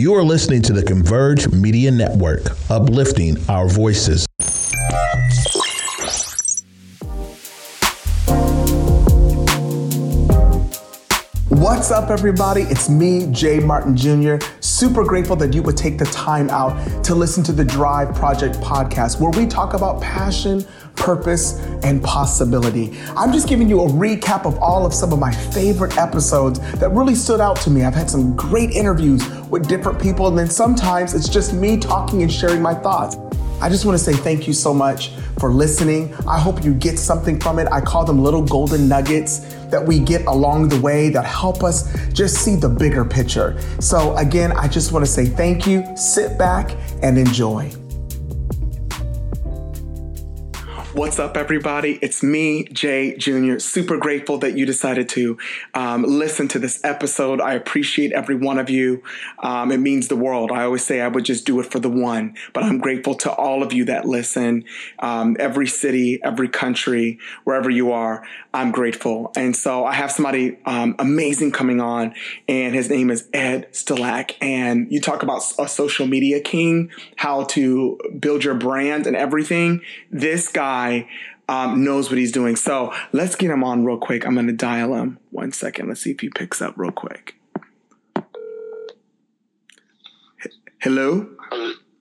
You are listening to the Converge Media Network, uplifting our voices. What's up, everybody? It's me, Jay Martin Jr. Super grateful that you would take the time out to listen to the Drive Project podcast, where we talk about passion, purpose, and possibility. I'm just giving you a recap of all of some of my favorite episodes that really stood out to me. I've had some great interviews with different people, and then sometimes it's just me talking and sharing my thoughts. I just want to say thank you so much for listening. I hope you get something from it. I call them little golden nuggets that we get along the way that help us just see the bigger picture. So, again, I just want to say thank you. Sit back and enjoy. What's up, everybody? It's me, Jay Jr. Super grateful that you decided to um, listen to this episode. I appreciate every one of you. Um, it means the world. I always say I would just do it for the one, but I'm grateful to all of you that listen. Um, every city, every country, wherever you are, I'm grateful. And so I have somebody um, amazing coming on, and his name is Ed Stelak. And you talk about a social media king, how to build your brand and everything. This guy guy um, knows what he's doing. So let's get him on real quick. I'm going to dial him. One second. Let's see if he picks up real quick. H- Hello?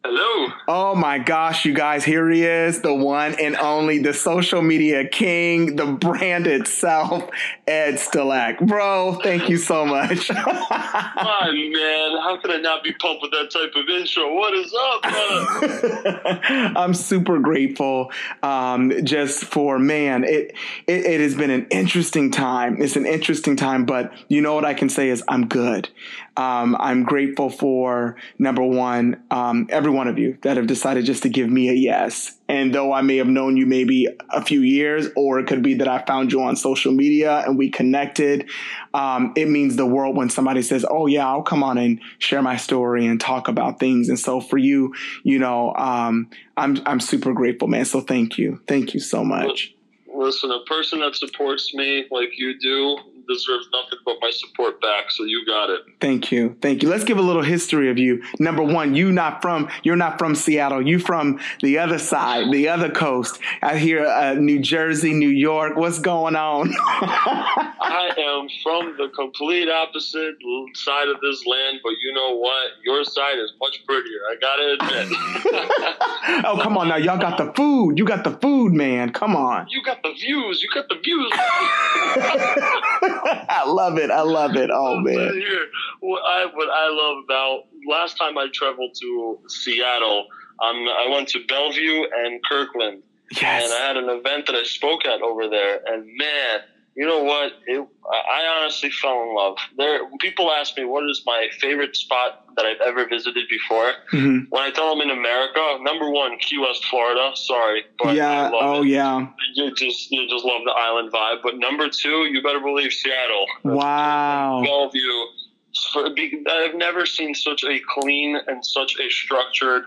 Hello. Oh my gosh, you guys, here he is, the one and only, the social media king, the brand itself, Ed Stelak. Bro, thank you so much. My man, how could I not be pumped with that type of intro? What is up, I'm super grateful um, just for, man, it, it, it has been an interesting time. It's an interesting time, but you know what I can say is I'm good. Um, I'm grateful for number one, um, every one of you that have decided just to give me a yes. And though I may have known you maybe a few years, or it could be that I found you on social media and we connected, um, it means the world when somebody says, "Oh yeah, I'll come on and share my story and talk about things." And so for you, you know, um, I'm I'm super grateful, man. So thank you, thank you so much. Listen, a person that supports me like you do deserves nothing but my support back. So you got it. Thank you, thank you. Let's give a little history of you. Number one, you not from you're not from Seattle. You from the other side, the other coast. I hear uh, New Jersey, New York. What's going on? I am from the complete opposite side of this land, but you know what? Your side is much prettier. I gotta admit. oh come on now, y'all got the food. You got the food, man. Come on. You got the views. You got the views. I love it. I love it. Oh man. Here, what I what I love about last time I traveled to Seattle, um, I went to Bellevue and Kirkland, yes. and I had an event that I spoke at over there, and man. You know what? It, I honestly fell in love. There, people ask me what is my favorite spot that I've ever visited before. Mm-hmm. When I tell them in America, number one, Key West, Florida. Sorry, but yeah, oh it. yeah, you just you just love the island vibe. But number two, you better believe Seattle. Wow, Bellevue. I've never seen such a clean and such a structured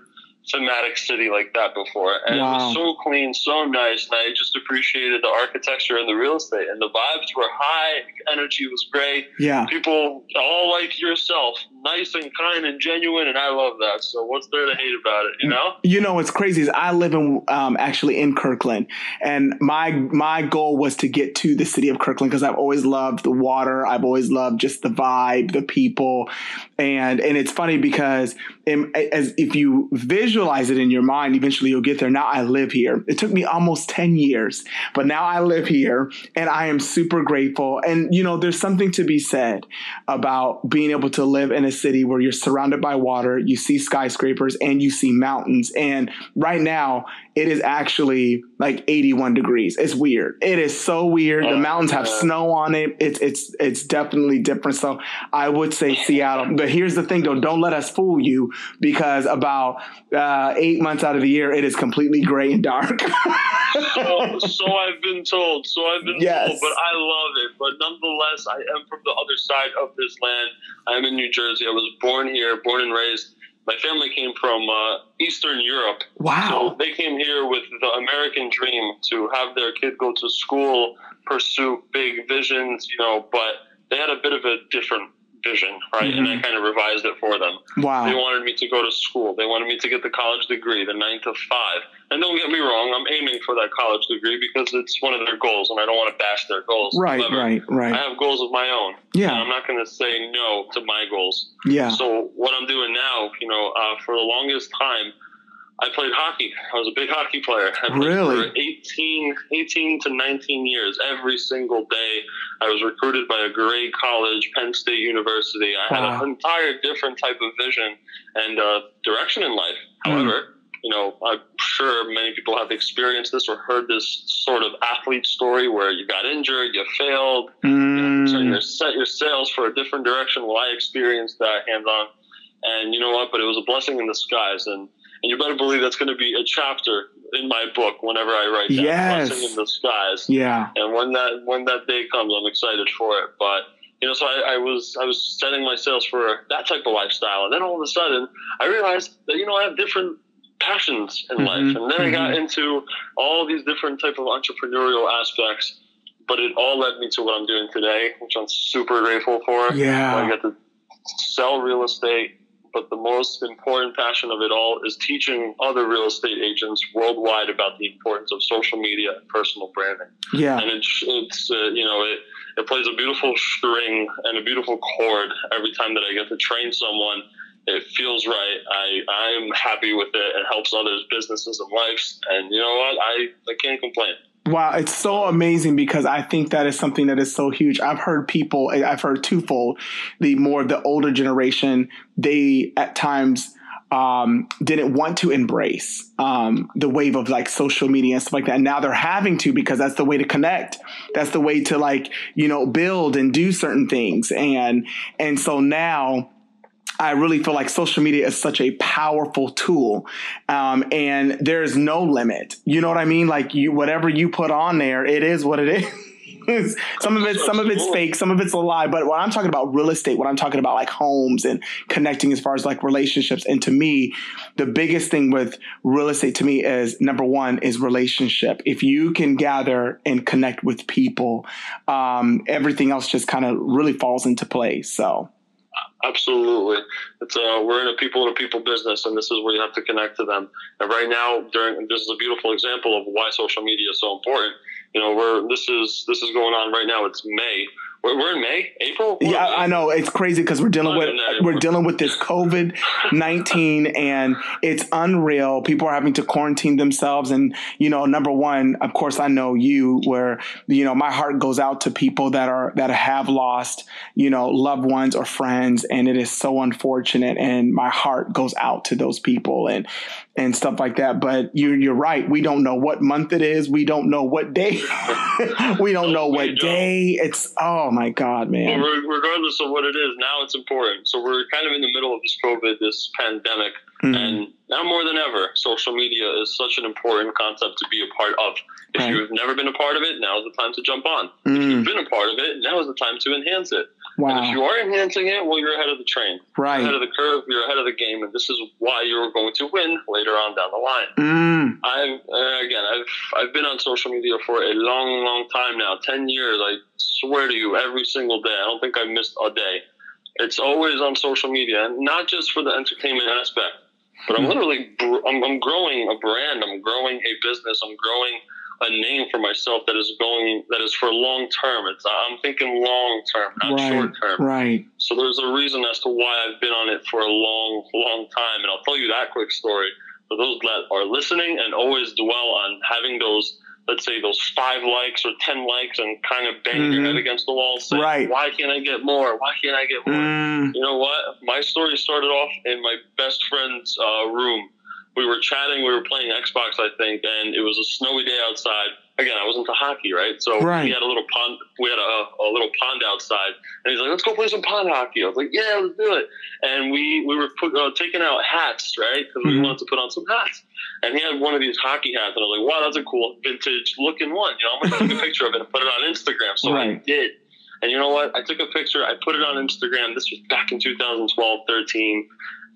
thematic city like that before. And wow. it was so clean, so nice. And I just appreciated the architecture and the real estate. And the vibes were high, energy was great. Yeah. People all like yourself, nice and kind and genuine. And I love that. So what's there to hate about it, you know? You know, what's crazy is I live in um, actually in Kirkland. And my my goal was to get to the city of Kirkland because I've always loved the water. I've always loved just the vibe, the people. And and it's funny because in, as if you visualize it in your mind, eventually you'll get there. Now I live here. It took me almost 10 years, but now I live here and I am super grateful. And you know, there's something to be said about being able to live in a city where you're surrounded by water, you see skyscrapers and you see mountains. And right now it is actually like 81 degrees. It's weird. It is so weird. The mountains have snow on it. It's it's it's definitely different. So I would say Seattle. But here's the thing, though. Don't let us fool you because about uh, eight months out of the year, it is completely gray and dark. so, so I've been told. So I've been yes. told. But I love it. But nonetheless, I am from the other side of this land. I'm in New Jersey. I was born here, born and raised my family came from uh, Eastern Europe. Wow. So they came here with the American dream to have their kid go to school, pursue big visions, you know, but they had a bit of a different vision, right? Mm-hmm. And I mm-hmm. kind of revised it for them. Wow. They wanted me to go to school. They wanted me to get the college degree, the nine to five. And don't get me wrong, I'm aiming for that college degree because it's one of their goals, and I don't want to bash their goals. Right, However, right, right. I have goals of my own. Yeah. I'm not going to say no to my goals. Yeah. So what I'm doing now, you know, uh, for the longest time, I played hockey. I was a big hockey player. I played really? For 18, 18 to 19 years. Every single day, I was recruited by a great college, Penn State University. I wow. had an entire different type of vision and uh, direction in life. Mm. However, you know, I'm sure many people have experienced this or heard this sort of athlete story where you got injured, you failed, mm. you, know, you set your sails for a different direction. Well, I experienced that hands on. And you know what? But it was a blessing in disguise. And and you better believe that's going to be a chapter in my book whenever I write that yes. blessing in disguise. Yeah. And when that when that day comes, I'm excited for it. But you know, so I, I was I was setting my sails for that type of lifestyle, and then all of a sudden I realized that you know I have different passions in mm-hmm. life, and then mm-hmm. I got mm-hmm. into all these different type of entrepreneurial aspects. But it all led me to what I'm doing today, which I'm super grateful for. Yeah. I get to sell real estate but the most important passion of it all is teaching other real estate agents worldwide about the importance of social media and personal branding. Yeah. And it's, it's uh, you know, it, it plays a beautiful string and a beautiful chord every time that I get to train someone. It feels right. I, I'm happy with it. It helps others' businesses and lives. And you know what? I, I can't complain. Wow, it's so amazing because I think that is something that is so huge. I've heard people, I've heard twofold. The more the older generation, they at times um, didn't want to embrace um, the wave of like social media and stuff like that. And now they're having to because that's the way to connect. That's the way to like you know build and do certain things. And and so now I really feel like social media is such a powerful tool, um, and there's no limit. You know what I mean? Like you, whatever you put on there, it is what it is. some of it, some of it's fake, some of it's a lie. But when I'm talking about real estate, when I'm talking about like homes and connecting as far as like relationships, and to me, the biggest thing with real estate to me is number one is relationship. If you can gather and connect with people, um, everything else just kind of really falls into place. So. Absolutely, it's uh, we're in a people to people business, and this is where you have to connect to them. And right now, during this is a beautiful example of why social media is so important. You know, we're this is this is going on right now. It's May, we're, in May, April. We're yeah, May. I know it's crazy because we're dealing with we're dealing with this COVID nineteen, and it's unreal. People are having to quarantine themselves, and you know, number one, of course, I know you. Where you know, my heart goes out to people that are that have lost, you know, loved ones or friends, and it is so unfortunate. And my heart goes out to those people, and and stuff like that. But you, you're right. We don't know what month it is. We don't know what day. we don't know what day. It's oh my god, man. Well, regardless of what it is, now it's important. So we're kind of in the middle of this COVID, this pandemic, mm-hmm. and now more than ever, social media is such an important concept to be a part of. If right. you've never been a part of it, now is the time to jump on. Mm. If you've been a part of it, now is the time to enhance it. Wow. And if you are enhancing it, well, you're ahead of the train. Right. You're ahead of the curve. You're ahead of the game, and this is why you're going to win later on down the line. Mm. I've uh, again, I've I've been on social media for a long, long time now. Ten years. I swear to you, every single day. I don't think I missed a day. It's always on social media, and not just for the entertainment aspect, but I'm hmm. literally I'm, I'm growing a brand. I'm growing a business. I'm growing a name for myself that is going that is for long term. It's I'm thinking long term, not right, short term. Right. So there's a reason as to why I've been on it for a long, long time, and I'll tell you that quick story for those that are listening and always dwell on having those. Let's say those five likes or ten likes, and kind of bang mm-hmm. your head against the wall, saying, right. "Why can't I get more? Why can't I get more?" Mm. You know what? My story started off in my best friend's uh, room we were chatting, we were playing Xbox, I think, and it was a snowy day outside. Again, I wasn't into hockey, right? So right. we had a little pond, we had a, a, little pond outside, and he's like, "Let's go play some pond hockey." I was like, "Yeah, let's do it." And we we were put, uh, taking out hats, right? Because mm-hmm. we wanted to put on some hats. And he had one of these hockey hats, and I was like, "Wow, that's a cool vintage looking one." You know, I'm gonna take a picture of it and put it on Instagram. So right. I did. And you know what? I took a picture, I put it on Instagram. This was back in 2012, 13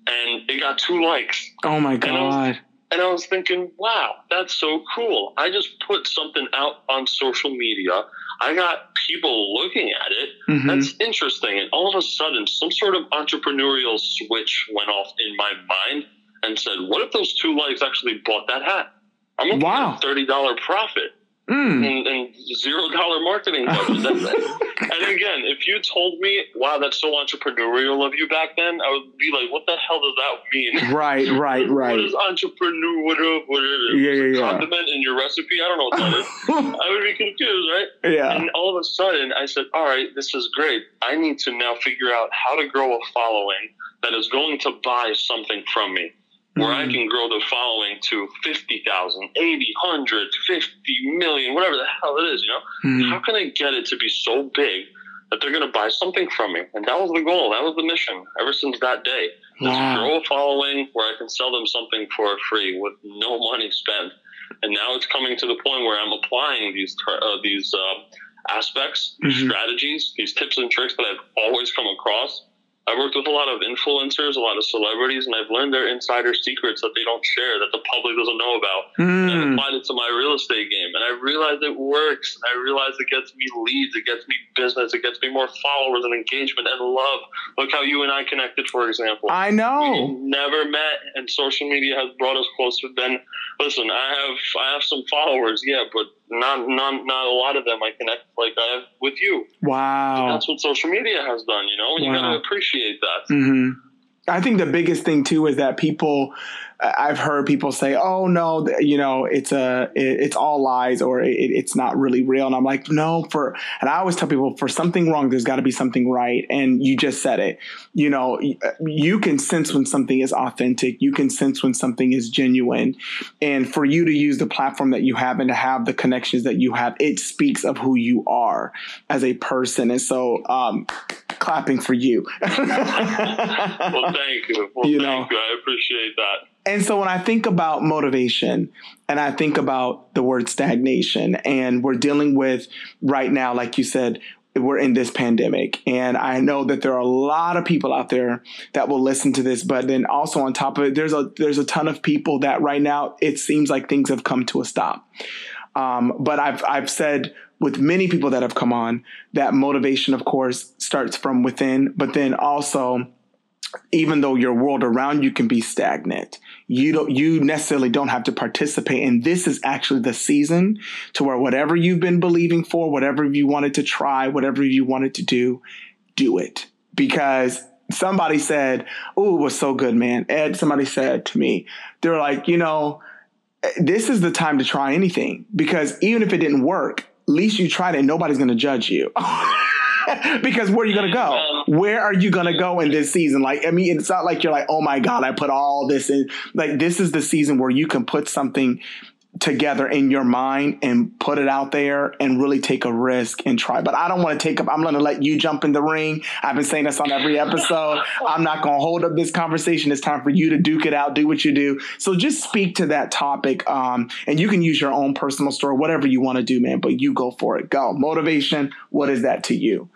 and it got two likes. Oh my god! And I, was, And I was thinking, wow, that's so cool. I just put something out on social media. I got people looking at it. Mm-hmm. That's interesting. And all of a sudden, some sort of entrepreneurial switch went off in my mind and said, what if those two likes actually bought that hat? I'm looking wow. at a $30 profit. Mm. And, and, zero dollar marketing budget. and again, if you told me, "Wow, that's so entrepreneurial of you back then," I would be like, "What the hell does that mean?" Right, right, right. what is entrepreneur? What, what is? Yeah, yeah, yeah. Condiment in your recipe? I don't know what that is. I would be confused, right? Yeah. And all of a sudden, I said, "All right, this is great. I need to now figure out how to grow a following that is going to buy something from me." Where mm-hmm. I can grow the following to 50,000, 80, 100, 50 million, whatever the hell it is, you know? Mm-hmm. How can I get it to be so big that they're going to buy something from me? And that was the goal. That was the mission ever since that day. Wow. grow a following where I can sell them something for free with no money spent. And now it's coming to the point where I'm applying these, uh, these, uh, aspects, mm-hmm. strategies, these tips and tricks that I've always come across I worked with a lot of influencers, a lot of celebrities, and I've learned their insider secrets that they don't share, that the public doesn't know about. Mm. And I applied it to my real estate game, and I realized it works. And I realized it gets me leads, it gets me business, it gets me more followers and engagement and love. Look how you and I connected, for example. I know. We never met, and social media has brought us closer. Then, listen, I have I have some followers, yeah, but not not not a lot of them I connect like I have with you. Wow, and that's what social media has done. You know, you wow. gotta appreciate that. Mm-hmm. I think the biggest thing too is that people I've heard people say, "Oh no, you know, it's a, it, it's all lies, or it, it's not really real." And I'm like, "No." For and I always tell people, for something wrong, there's got to be something right. And you just said it. You know, you can sense when something is authentic. You can sense when something is genuine. And for you to use the platform that you have and to have the connections that you have, it speaks of who you are as a person. And so, um, clapping for you. well, thank you. Well, you thank know, you. I appreciate that. And so when I think about motivation and I think about the word stagnation, and we're dealing with right now, like you said, we're in this pandemic. And I know that there are a lot of people out there that will listen to this, but then also on top of it, there's a there's a ton of people that right now it seems like things have come to a stop. Um, but I've I've said with many people that have come on that motivation, of course, starts from within, but then also even though your world around you can be stagnant you don't you necessarily don't have to participate. And this is actually the season to where whatever you've been believing for whatever you wanted to try whatever you wanted to do do it. Because somebody said oh it was so good man. Ed somebody said to me they're like you know this is the time to try anything because even if it didn't work at least you tried it and nobody's going to judge you because where are you going to go? Where are you going to go in this season? Like, I mean, it's not like you're like, oh my God, I put all this in. Like, this is the season where you can put something together in your mind and put it out there and really take a risk and try. But I don't want to take up, I'm going to let you jump in the ring. I've been saying this on every episode. I'm not going to hold up this conversation. It's time for you to duke it out, do what you do. So just speak to that topic. Um, and you can use your own personal story, whatever you want to do, man, but you go for it. Go. Motivation. What is that to you?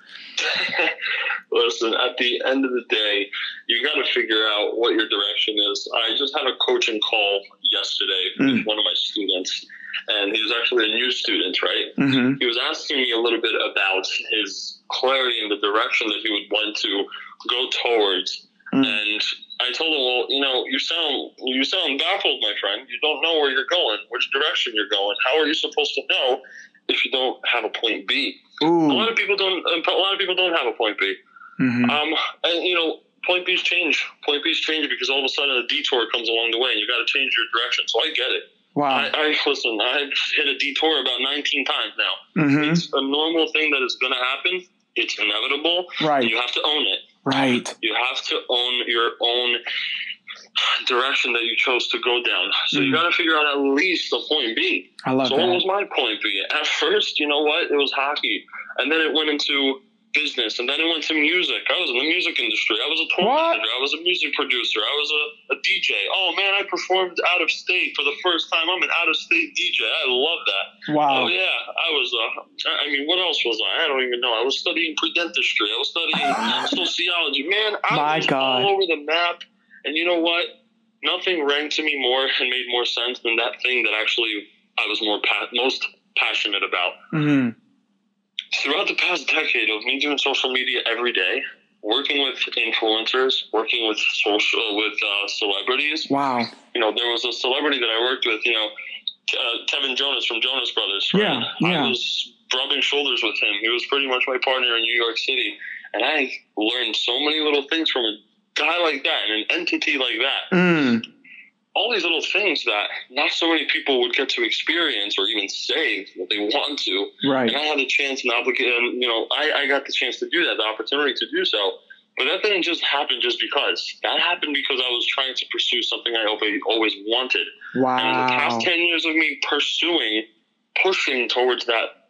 Listen, at the end of the day, you got to figure out what your direction is. I just had a coaching call yesterday mm. with one of my students, and he was actually a new student, right? Mm-hmm. He was asking me a little bit about his clarity in the direction that he would want to go towards. Mm. And I told him, well, you know, you sound you sound baffled, my friend. You don't know where you're going, which direction you're going. How are you supposed to know if you don't have a point B? Ooh. A lot of people don't. A lot of people don't have a point B. Mm-hmm. Um, and you know, point B's change. Point B's change because all of a sudden a detour comes along the way, and you got to change your direction. So I get it. Wow. I, I listen. I've hit a detour about 19 times now. Mm-hmm. It's a normal thing that is going to happen. It's inevitable. Right. You have to own it. Right. You have to own your own direction that you chose to go down. So mm. you got to figure out at least the point B. I love so that. what was my point B? At first, you know what? It was hockey, and then it went into business, and then it went to music. I was in the music industry. I was a tour what? manager. I was a music producer. I was a, a DJ. Oh man, I performed out of state for the first time. I'm an out of state DJ. I love that. Wow. Oh yeah, I was. Uh, I mean, what else was I? I don't even know. I was studying pre-dentistry. I was studying sociology. Man, I My was God. all over the map. And you know what? nothing rang to me more and made more sense than that thing that actually I was more pa- most passionate about. Mm-hmm. Throughout the past decade of me doing social media every day, working with influencers, working with social with uh, celebrities. Wow. You know, there was a celebrity that I worked with. You know, uh, Kevin Jonas from Jonas Brothers. Right? Yeah, yeah. I was rubbing shoulders with him. He was pretty much my partner in New York City, and I learned so many little things from guy like that and an entity like that. Mm all these little things that not so many people would get to experience or even say that they want to. Right. And I had the chance and obligation, you know, I, I got the chance to do that, the opportunity to do so. But that didn't just happen just because. That happened because I was trying to pursue something I always wanted. Wow. And in the past 10 years of me pursuing, pushing towards that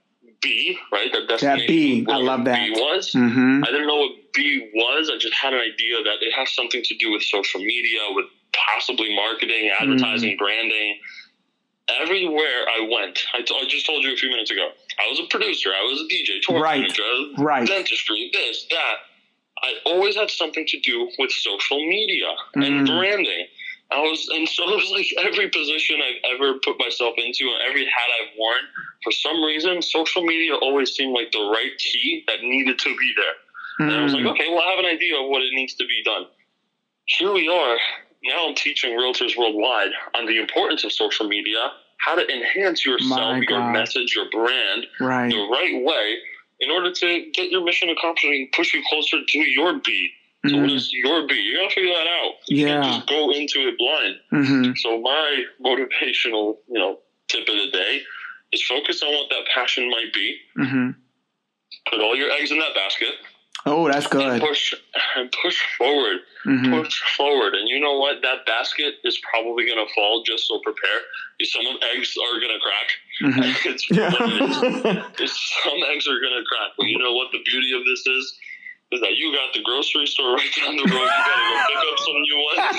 B, right? That destination. That B. I love that. B was. Mm-hmm. I didn't know what B was. I just had an idea that it has something to do with social media, with possibly marketing, advertising, mm. branding. Everywhere I went, I, t- I just told you a few minutes ago, I was a producer, I was a DJ, tour right. manager, right. dentistry, this, that. I always had something to do with social media mm. and branding. I was, and so it was like every position I've ever put myself into and every hat I've worn, for some reason, social media always seemed like the right key that needed to be there. Mm. And I was like, mm. okay, well, I have an idea of what it needs to be done. Here we are, now I'm teaching realtors worldwide on the importance of social media, how to enhance yourself, your message, your brand right. the right way in order to get your mission accomplished and push you closer to your B. So what is your B? You gotta figure that out. You yeah. just go into it blind. Mm-hmm. So my motivational, you know, tip of the day is focus on what that passion might be. Mm-hmm. Put all your eggs in that basket. Oh, that's good. And push and push forward. Mm-hmm. Push forward. And you know what? That basket is probably gonna fall, just so prepare. Some eggs are gonna crack. Mm-hmm. it's what some eggs are gonna crack. But you know what the beauty of this is? Is that you got the grocery store right down the road. You gotta go pick up some new ones,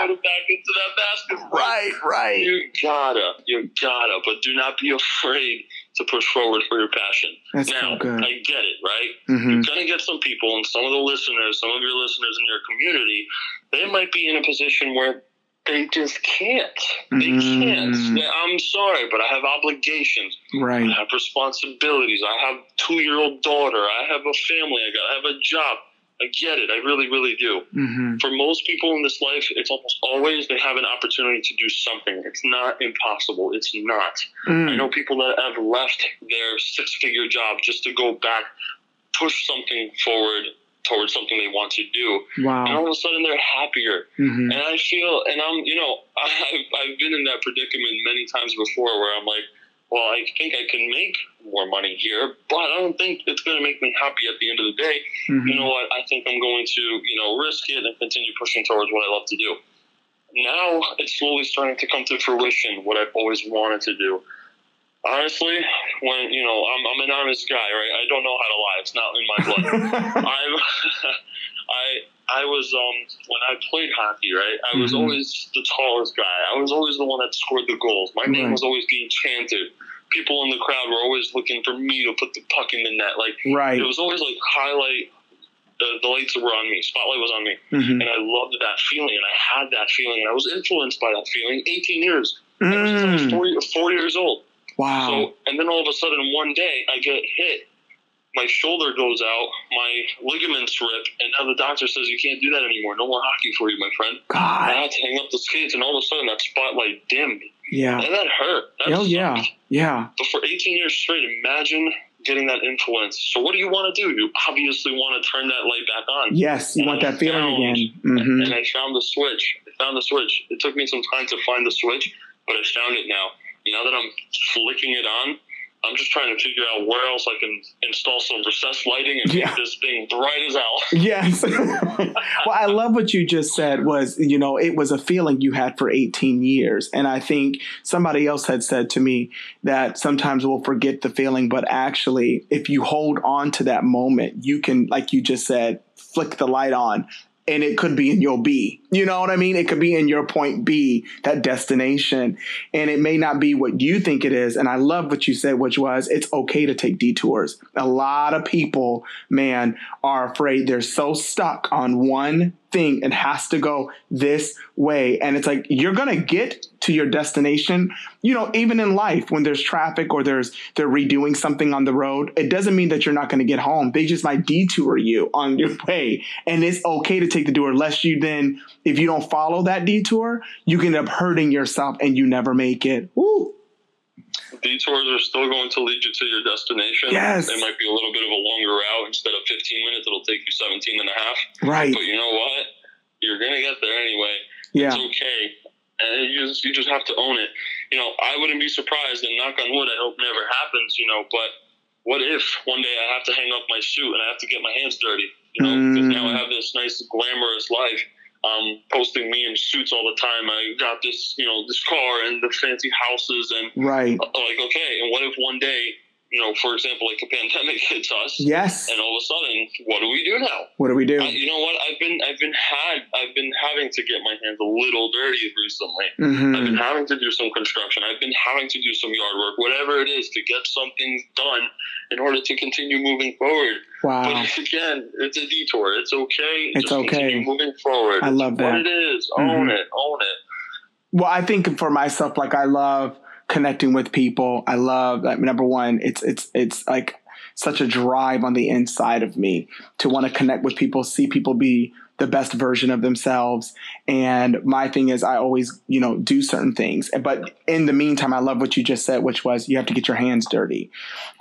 put it back into that basket. Right, right. You gotta, you gotta, but do not be afraid to push forward for your passion. That's now, so good. I get it, right? Mm-hmm. You're gonna get some people, and some of the listeners, some of your listeners in your community, they might be in a position where they just can't. They mm. can't. I'm sorry, but I have obligations. Right. I have responsibilities. I have two year old daughter. I have a family. I got. I have a job. I get it. I really, really do. Mm-hmm. For most people in this life, it's almost always they have an opportunity to do something. It's not impossible. It's not. Mm. I know people that have left their six figure job just to go back, push something forward, towards something they want to do. Wow. And all of a sudden they're happier. Mm-hmm. And I feel, and I'm, you know, I've, I've been in that predicament many times before where I'm like, well, I think I can make more money here, but I don't think it's going to make me happy at the end of the day. Mm-hmm. You know what? I think I'm going to, you know, risk it and continue pushing towards what I love to do. Now it's slowly starting to come to fruition, what I've always wanted to do. Honestly, when you know, I'm, I'm an honest guy, right? I don't know how to lie. It's not in my blood. I'm, I I was um when I played hockey, right? I was mm-hmm. always the tallest guy. I was always the one that scored the goals. My name was always being chanted. People in the crowd were always looking for me to put the puck in the net. Like right. it was always like highlight. The, the lights were on me. Spotlight was on me, mm-hmm. and I loved that feeling. And I had that feeling, and I was influenced by that feeling. 18 years. Mm. I was 40, 40 years old. Wow. So, and then all of a sudden, one day, I get hit. My shoulder goes out, my ligaments rip, and now the doctor says you can't do that anymore. No more hockey for you, my friend. God. I had to hang up the skates, and all of a sudden, that spotlight dimmed. Yeah. And that hurt. That oh, yeah. Yeah. But for 18 years straight, imagine getting that influence. So, what do you want to do? You obviously want to turn that light back on. Yes, you and want I that feeling found, again. Mm-hmm. And I found the switch. I found the switch. It took me some time to find the switch, but I found it now now that I'm flicking it on, I'm just trying to figure out where else I can install some recessed lighting and yeah. make this thing bright as hell. Yes. well, I love what you just said was, you know, it was a feeling you had for 18 years. And I think somebody else had said to me that sometimes we'll forget the feeling, but actually, if you hold on to that moment, you can, like you just said, flick the light on and it could be in your B. You know what I mean? It could be in your point B, that destination. And it may not be what you think it is. And I love what you said, which was it's okay to take detours. A lot of people, man, are afraid they're so stuck on one thing. It has to go this way. And it's like you're gonna get to your destination. You know, even in life, when there's traffic or there's they're redoing something on the road, it doesn't mean that you're not gonna get home. They just might detour you on your way. And it's okay to take the detour, lest you then, if you don't follow that detour, you can end up hurting yourself and you never make it. Woo detours are still going to lead you to your destination. Yes. They might be a little bit of a longer route. Instead of 15 minutes, it'll take you 17 and a half. Right. But you know what? You're going to get there anyway. Yeah. It's okay. And you just, you just have to own it. You know, I wouldn't be surprised, and knock on wood, I hope never happens, you know, but what if one day I have to hang up my suit and I have to get my hands dirty? You know, because mm. now I have this nice, glamorous life um, posting me in suits all the time. I got this, you know, this car and the fancy houses and right. Like, okay, and what if one day you know, for example, like a pandemic hits us. Yes. And all of a sudden, what do we do now? What do we do? I, you know what? I've been, I've been had, I've been having to get my hands a little dirty recently. Mm-hmm. I've been having to do some construction. I've been having to do some yard work, whatever it is, to get something done in order to continue moving forward. Wow. But again, it's a detour. It's okay. It's Just okay. moving forward. I love it's that. What it is. Mm-hmm. Own it. Own it. Well, I think for myself, like I love connecting with people. I love. Number one, it's it's it's like such a drive on the inside of me to want to connect with people, see people be the best version of themselves. And my thing is, I always, you know, do certain things. But in the meantime, I love what you just said, which was you have to get your hands dirty.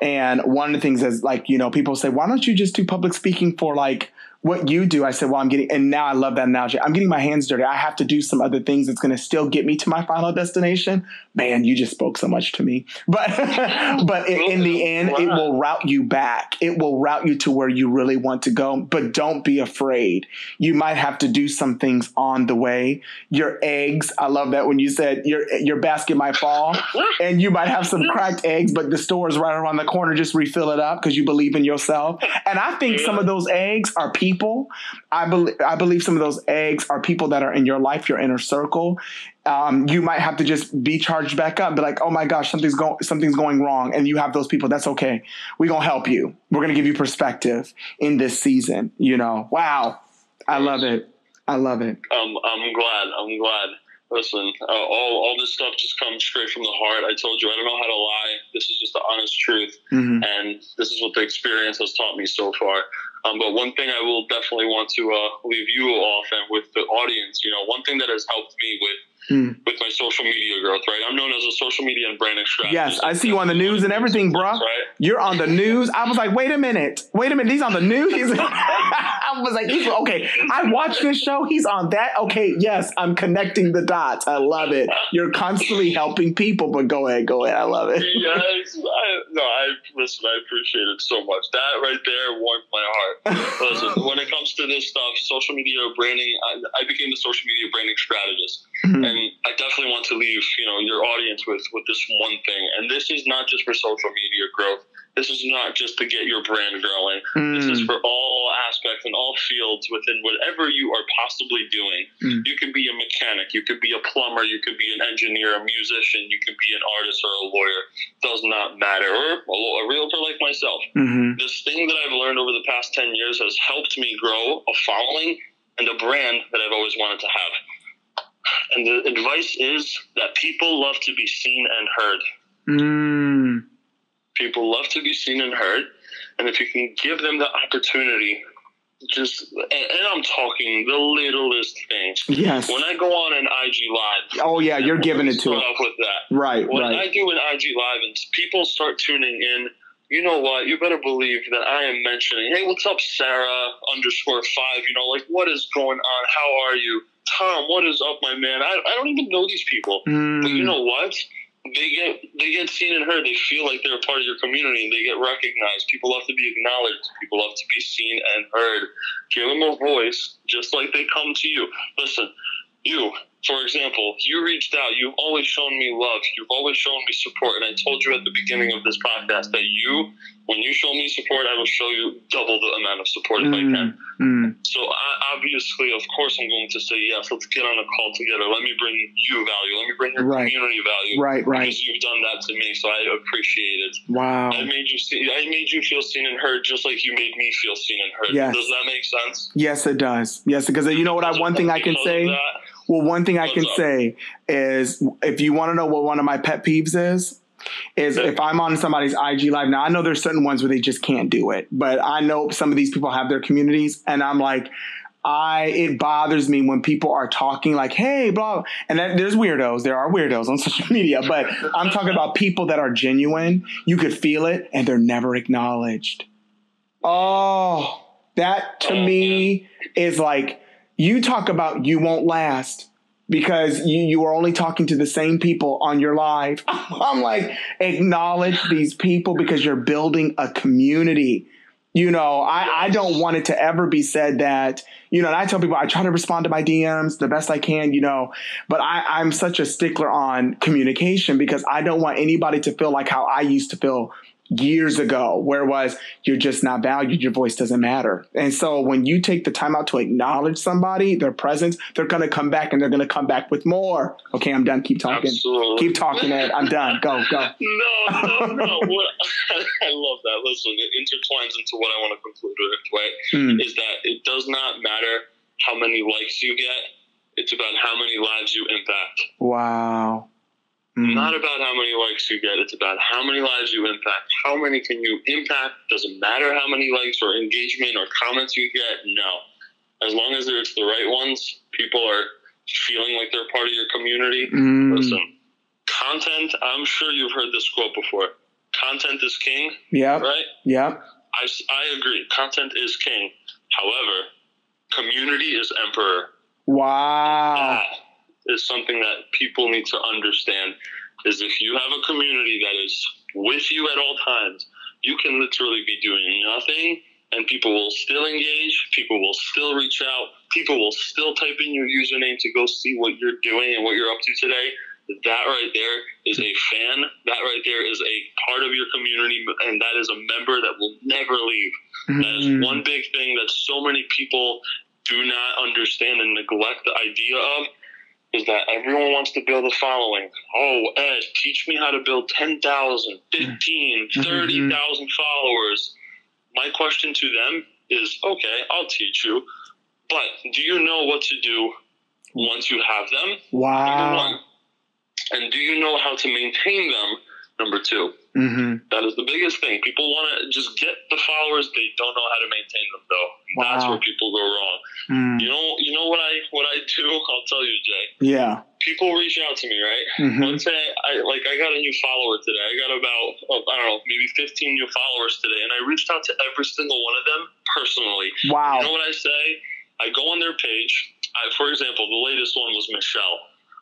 And one of the things is like, you know, people say, why don't you just do public speaking for like what you do, I said, well, I'm getting, and now I love that analogy. I'm getting my hands dirty. I have to do some other things that's going to still get me to my final destination. Man, you just spoke so much to me. But, but in, in, the end, it will route you back. It will route you to where you really want to go. But don't be afraid. You might have to do some things on the way. Your eggs, I love that when you said your your basket might fall, and you might have some cracked eggs, but the store is right around the corner. Just refill it up because you believe in yourself. And I think some of those eggs are people people. I believe I believe some of those eggs are people that are in your life, your inner circle. Um, you might have to just be charged back up, be like, oh my gosh, something's going something's going wrong, and you have those people. That's okay. We're gonna help you. We're gonna give you perspective in this season. You know, wow, I love it. I love it. Um, I'm glad. I'm glad. Listen, uh, all, all this stuff just comes straight from the heart. I told you, I don't know how to lie. This is just the honest truth. Mm-hmm. And this is what the experience has taught me so far. Um, but one thing I will definitely want to uh, leave you off and with the audience, you know, one thing that has helped me with mm. with my social media growth, right? I'm known as a social media and brand strategist. Yes, I see you on the news and everything, bro. Right? You're on the news. I was like, wait a minute, wait a minute. He's on the news. He's, I was like, okay. I watched this show. He's on that. Okay, yes, I'm connecting the dots. I love it. You're constantly helping people. But go ahead, go ahead. I love it. yes, I, no, I listen. I appreciate it so much. That right there warmed my heart. listen, when it comes to this stuff, social media branding, I, I became the social media branding strategist. Mm-hmm. And I definitely want to leave, you know, your audience with with this one thing. And this is not just for social media growth. This is not just to get your brand growing. Mm. This is mm. for all aspects and all fields within whatever you are possibly doing. Mm. You could be a mechanic, you could be a plumber, you could be an engineer, a musician, you could be an artist or a lawyer. Does not matter. Or a, realtor like myself. Mm-hmm. This thing that I've learned over the past 10 years has helped me grow a following and a brand that I've always wanted to have. And the advice is that people love to be seen and heard. Mm. People love to be seen and heard. And if you can give them the opportunity, just, and, and I'm talking the littlest things. Yes. When I go on an IG Live. Oh, yeah, you're giving it to them. with that. Right, when right. I do an IG Live and people start tuning in, you know what? You better believe that I am mentioning, hey, what's up, Sarah underscore five? You know, like, what is going on? How are you? Tom, what is up, my man? I, I don't even know these people. Mm. But you know what? They get they get seen and heard. They feel like they're a part of your community. and They get recognized. People love to be acknowledged. People love to be seen and heard. Give them a voice, just like they come to you. Listen, you for example, you reached out, you've always shown me love, you've always shown me support. And I told you at the beginning of this podcast that you, when you show me support, I will show you double the amount of support if mm, I can. Mm. So I, obviously, of course, I'm going to say yes. Let's get on a call together. Let me bring you value. Let me bring your right. community value. Right, right. Because you've done that to me, so I appreciate it. Wow. I made you see. I made you feel seen and heard, just like you made me feel seen and heard. Yes. Does that make sense? Yes, it does. Yes, because you know what? I one thing I can say. Well, one thing I can say is if you want to know what one of my pet peeves is, is if I'm on somebody's IG live. Now I know there's certain ones where they just can't do it, but I know some of these people have their communities, and I'm like, I it bothers me when people are talking like, "Hey, blah," and that, there's weirdos. There are weirdos on social media, but I'm talking about people that are genuine. You could feel it, and they're never acknowledged. Oh, that to oh, me is like you talk about you won't last because you, you are only talking to the same people on your live. I'm like, acknowledge these people because you're building a community. You know, I, I don't want it to ever be said that, you know, and I tell people I try to respond to my DMs the best I can, you know, but I, I'm such a stickler on communication because I don't want anybody to feel like how I used to feel years ago, where it was you're just not valued, your voice doesn't matter. And so when you take the time out to acknowledge somebody, their presence, they're gonna come back and they're gonna come back with more. Okay, I'm done. Keep talking. Absolutely. Keep talking, Ed. I'm done. Go, go. No, no, no. what, I love that. Listen, it intertwines into what I want to conclude with, right? Mm. Is that it does not matter how many likes you get. It's about how many lives you impact. Wow. Mm-hmm. Not about how many likes you get. It's about how many lives you impact. How many can you impact? Doesn't matter how many likes or engagement or comments you get. No. As long as it's the right ones, people are feeling like they're part of your community. Mm. Listen, content, I'm sure you've heard this quote before. Content is king. Yeah. Right? Yeah. I, I agree. Content is king. However, community is emperor. Wow. Is something that people need to understand is if you have a community that is with you at all times, you can literally be doing nothing and people will still engage, people will still reach out, people will still type in your username to go see what you're doing and what you're up to today. That right there is a fan. That right there is a part of your community, and that is a member that will never leave. Mm-hmm. That is mm-hmm. one big thing that so many people do not understand and neglect the idea of is that everyone wants to build a following. Oh, Ed, teach me how to build 10,000, 15, mm-hmm. 30,000 followers. My question to them is okay, I'll teach you, but do you know what to do once you have them? Wow. And do you know how to maintain them? Number 2 mm-hmm. that is the biggest thing. People want to just get the followers; they don't know how to maintain them, though. Wow. That's where people go wrong. Mm. You know, you know what I what I do? I'll tell you, Jay. Yeah. People reach out to me, right? Mm-hmm. Say I like I got a new follower today. I got about oh, I don't know, maybe 15 new followers today, and I reached out to every single one of them personally. Wow. You know what I say? I go on their page. I, for example, the latest one was Michelle.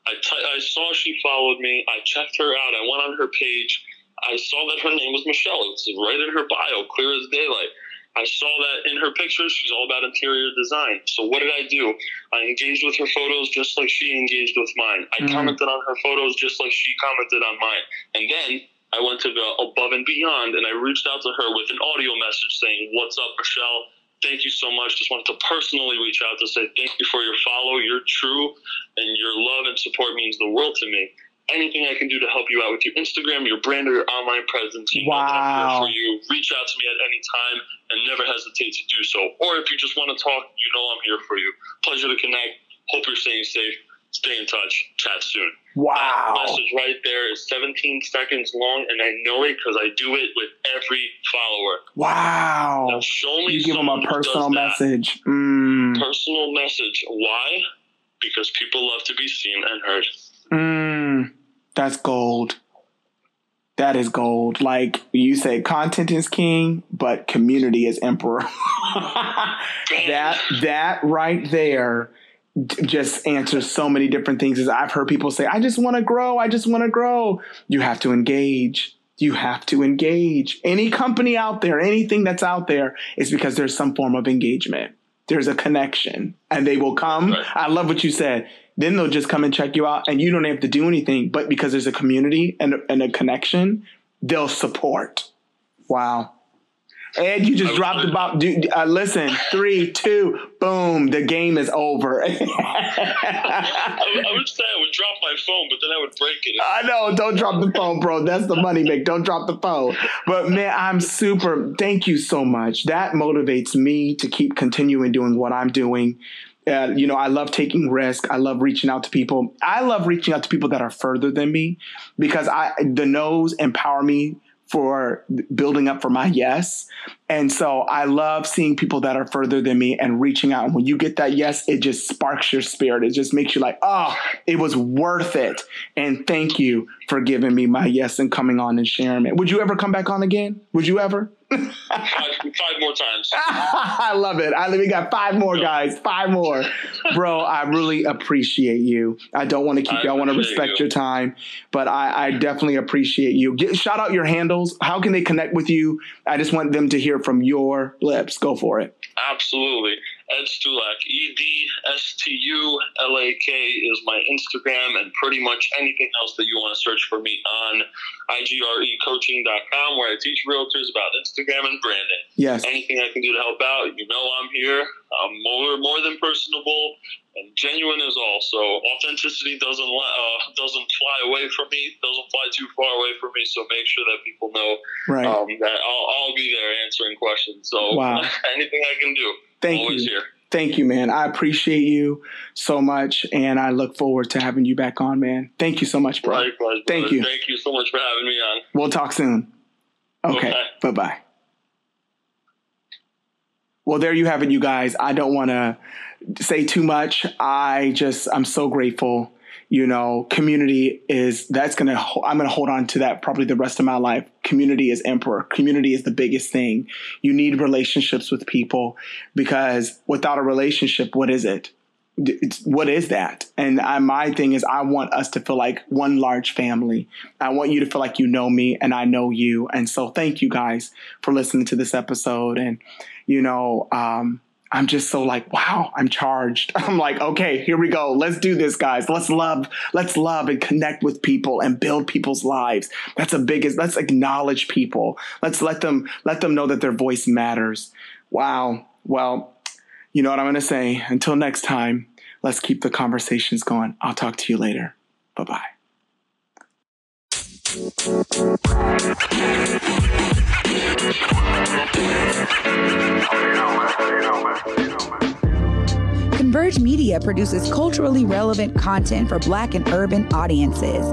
I, t- I saw she followed me. I checked her out. I went on her page. I saw that her name was Michelle. It's right in her bio, clear as daylight. I saw that in her pictures. She's all about interior design. So what did I do? I engaged with her photos just like she engaged with mine. I mm-hmm. commented on her photos just like she commented on mine. And then I went to the above and beyond and I reached out to her with an audio message saying, What's up, Michelle? Thank you so much. Just wanted to personally reach out to say thank you for your follow. You're true and your love and support means the world to me anything I can do to help you out with your Instagram, your brand, or your online presence. You wow. know that I'm here for you. Reach out to me at any time and never hesitate to do so. Or if you just want to talk, you know I'm here for you. Pleasure to connect. Hope you're staying safe. Stay in touch. Chat soon. Wow. That message right there is 17 seconds long, and I know it because I do it with every follower. Wow. Now show me you give them a personal message. Mm. Personal message. Why? Because people love to be seen and heard. Mm. That's gold. That is gold. Like you say, content is king, but community is emperor. that that right there just answers so many different things. As I've heard people say, I just want to grow. I just want to grow. You have to engage. You have to engage. Any company out there, anything that's out there, is because there's some form of engagement. There's a connection, and they will come. Right. I love what you said then they'll just come and check you out and you don't have to do anything. But because there's a community and, and a connection, they'll support. Wow. Ed, you just dropped the ball. Uh, listen, three, two, boom, the game is over. I, I, would say I would drop my phone, but then I would break it. I know, don't drop the phone, bro. That's the money, Mick. Don't drop the phone. But man, I'm super. Thank you so much. That motivates me to keep continuing doing what I'm doing. Uh, you know, I love taking risk. I love reaching out to people. I love reaching out to people that are further than me because I the no's empower me for building up for my yes. And so I love seeing people that are further than me and reaching out. And when you get that yes, it just sparks your spirit. It just makes you like, oh, it was worth it. And thank you for giving me my yes and coming on and sharing it. Would you ever come back on again? Would you ever? Five, five more times. I love it. I we got five more guys, five more, bro. I really appreciate you. I don't want to keep I you. I want to respect you. your time, but I, I definitely appreciate you. Get, shout out your handles. How can they connect with you? I just want them to hear from your lips. Go for it. Absolutely. Ed Stulak, E D S T U L A K is my Instagram, and pretty much anything else that you want to search for me on igrecoaching.com, where I teach realtors about Instagram and branding. Yes. Anything I can do to help out, you know I'm here. I'm more, more than personable and genuine is all. So authenticity doesn't uh, doesn't fly away from me, doesn't fly too far away from me. So make sure that people know right. um, that I'll, I'll, be there answering questions. So wow. anything I can do, Thank always you. here. Thank you, man. I appreciate you so much, and I look forward to having you back on, man. Thank you so much, bro. Likewise, Thank you. Thank you so much for having me on. We'll talk soon. Okay. okay. Bye bye. Well, there you have it, you guys. I don't want to say too much. I just, I'm so grateful. You know, community is that's gonna. I'm gonna hold on to that probably the rest of my life. Community is emperor. Community is the biggest thing. You need relationships with people because without a relationship, what is it? It's, what is that? And I, my thing is, I want us to feel like one large family. I want you to feel like you know me and I know you. And so, thank you guys for listening to this episode. And you know, um, I'm just so like, wow, I'm charged. I'm like, okay, here we go. Let's do this, guys. Let's love, let's love and connect with people and build people's lives. That's the biggest, let's acknowledge people. Let's let them, let them know that their voice matters. Wow. Well, you know what I'm going to say. Until next time, let's keep the conversations going. I'll talk to you later. Bye bye. Converge Media produces culturally relevant content for Black and urban audiences.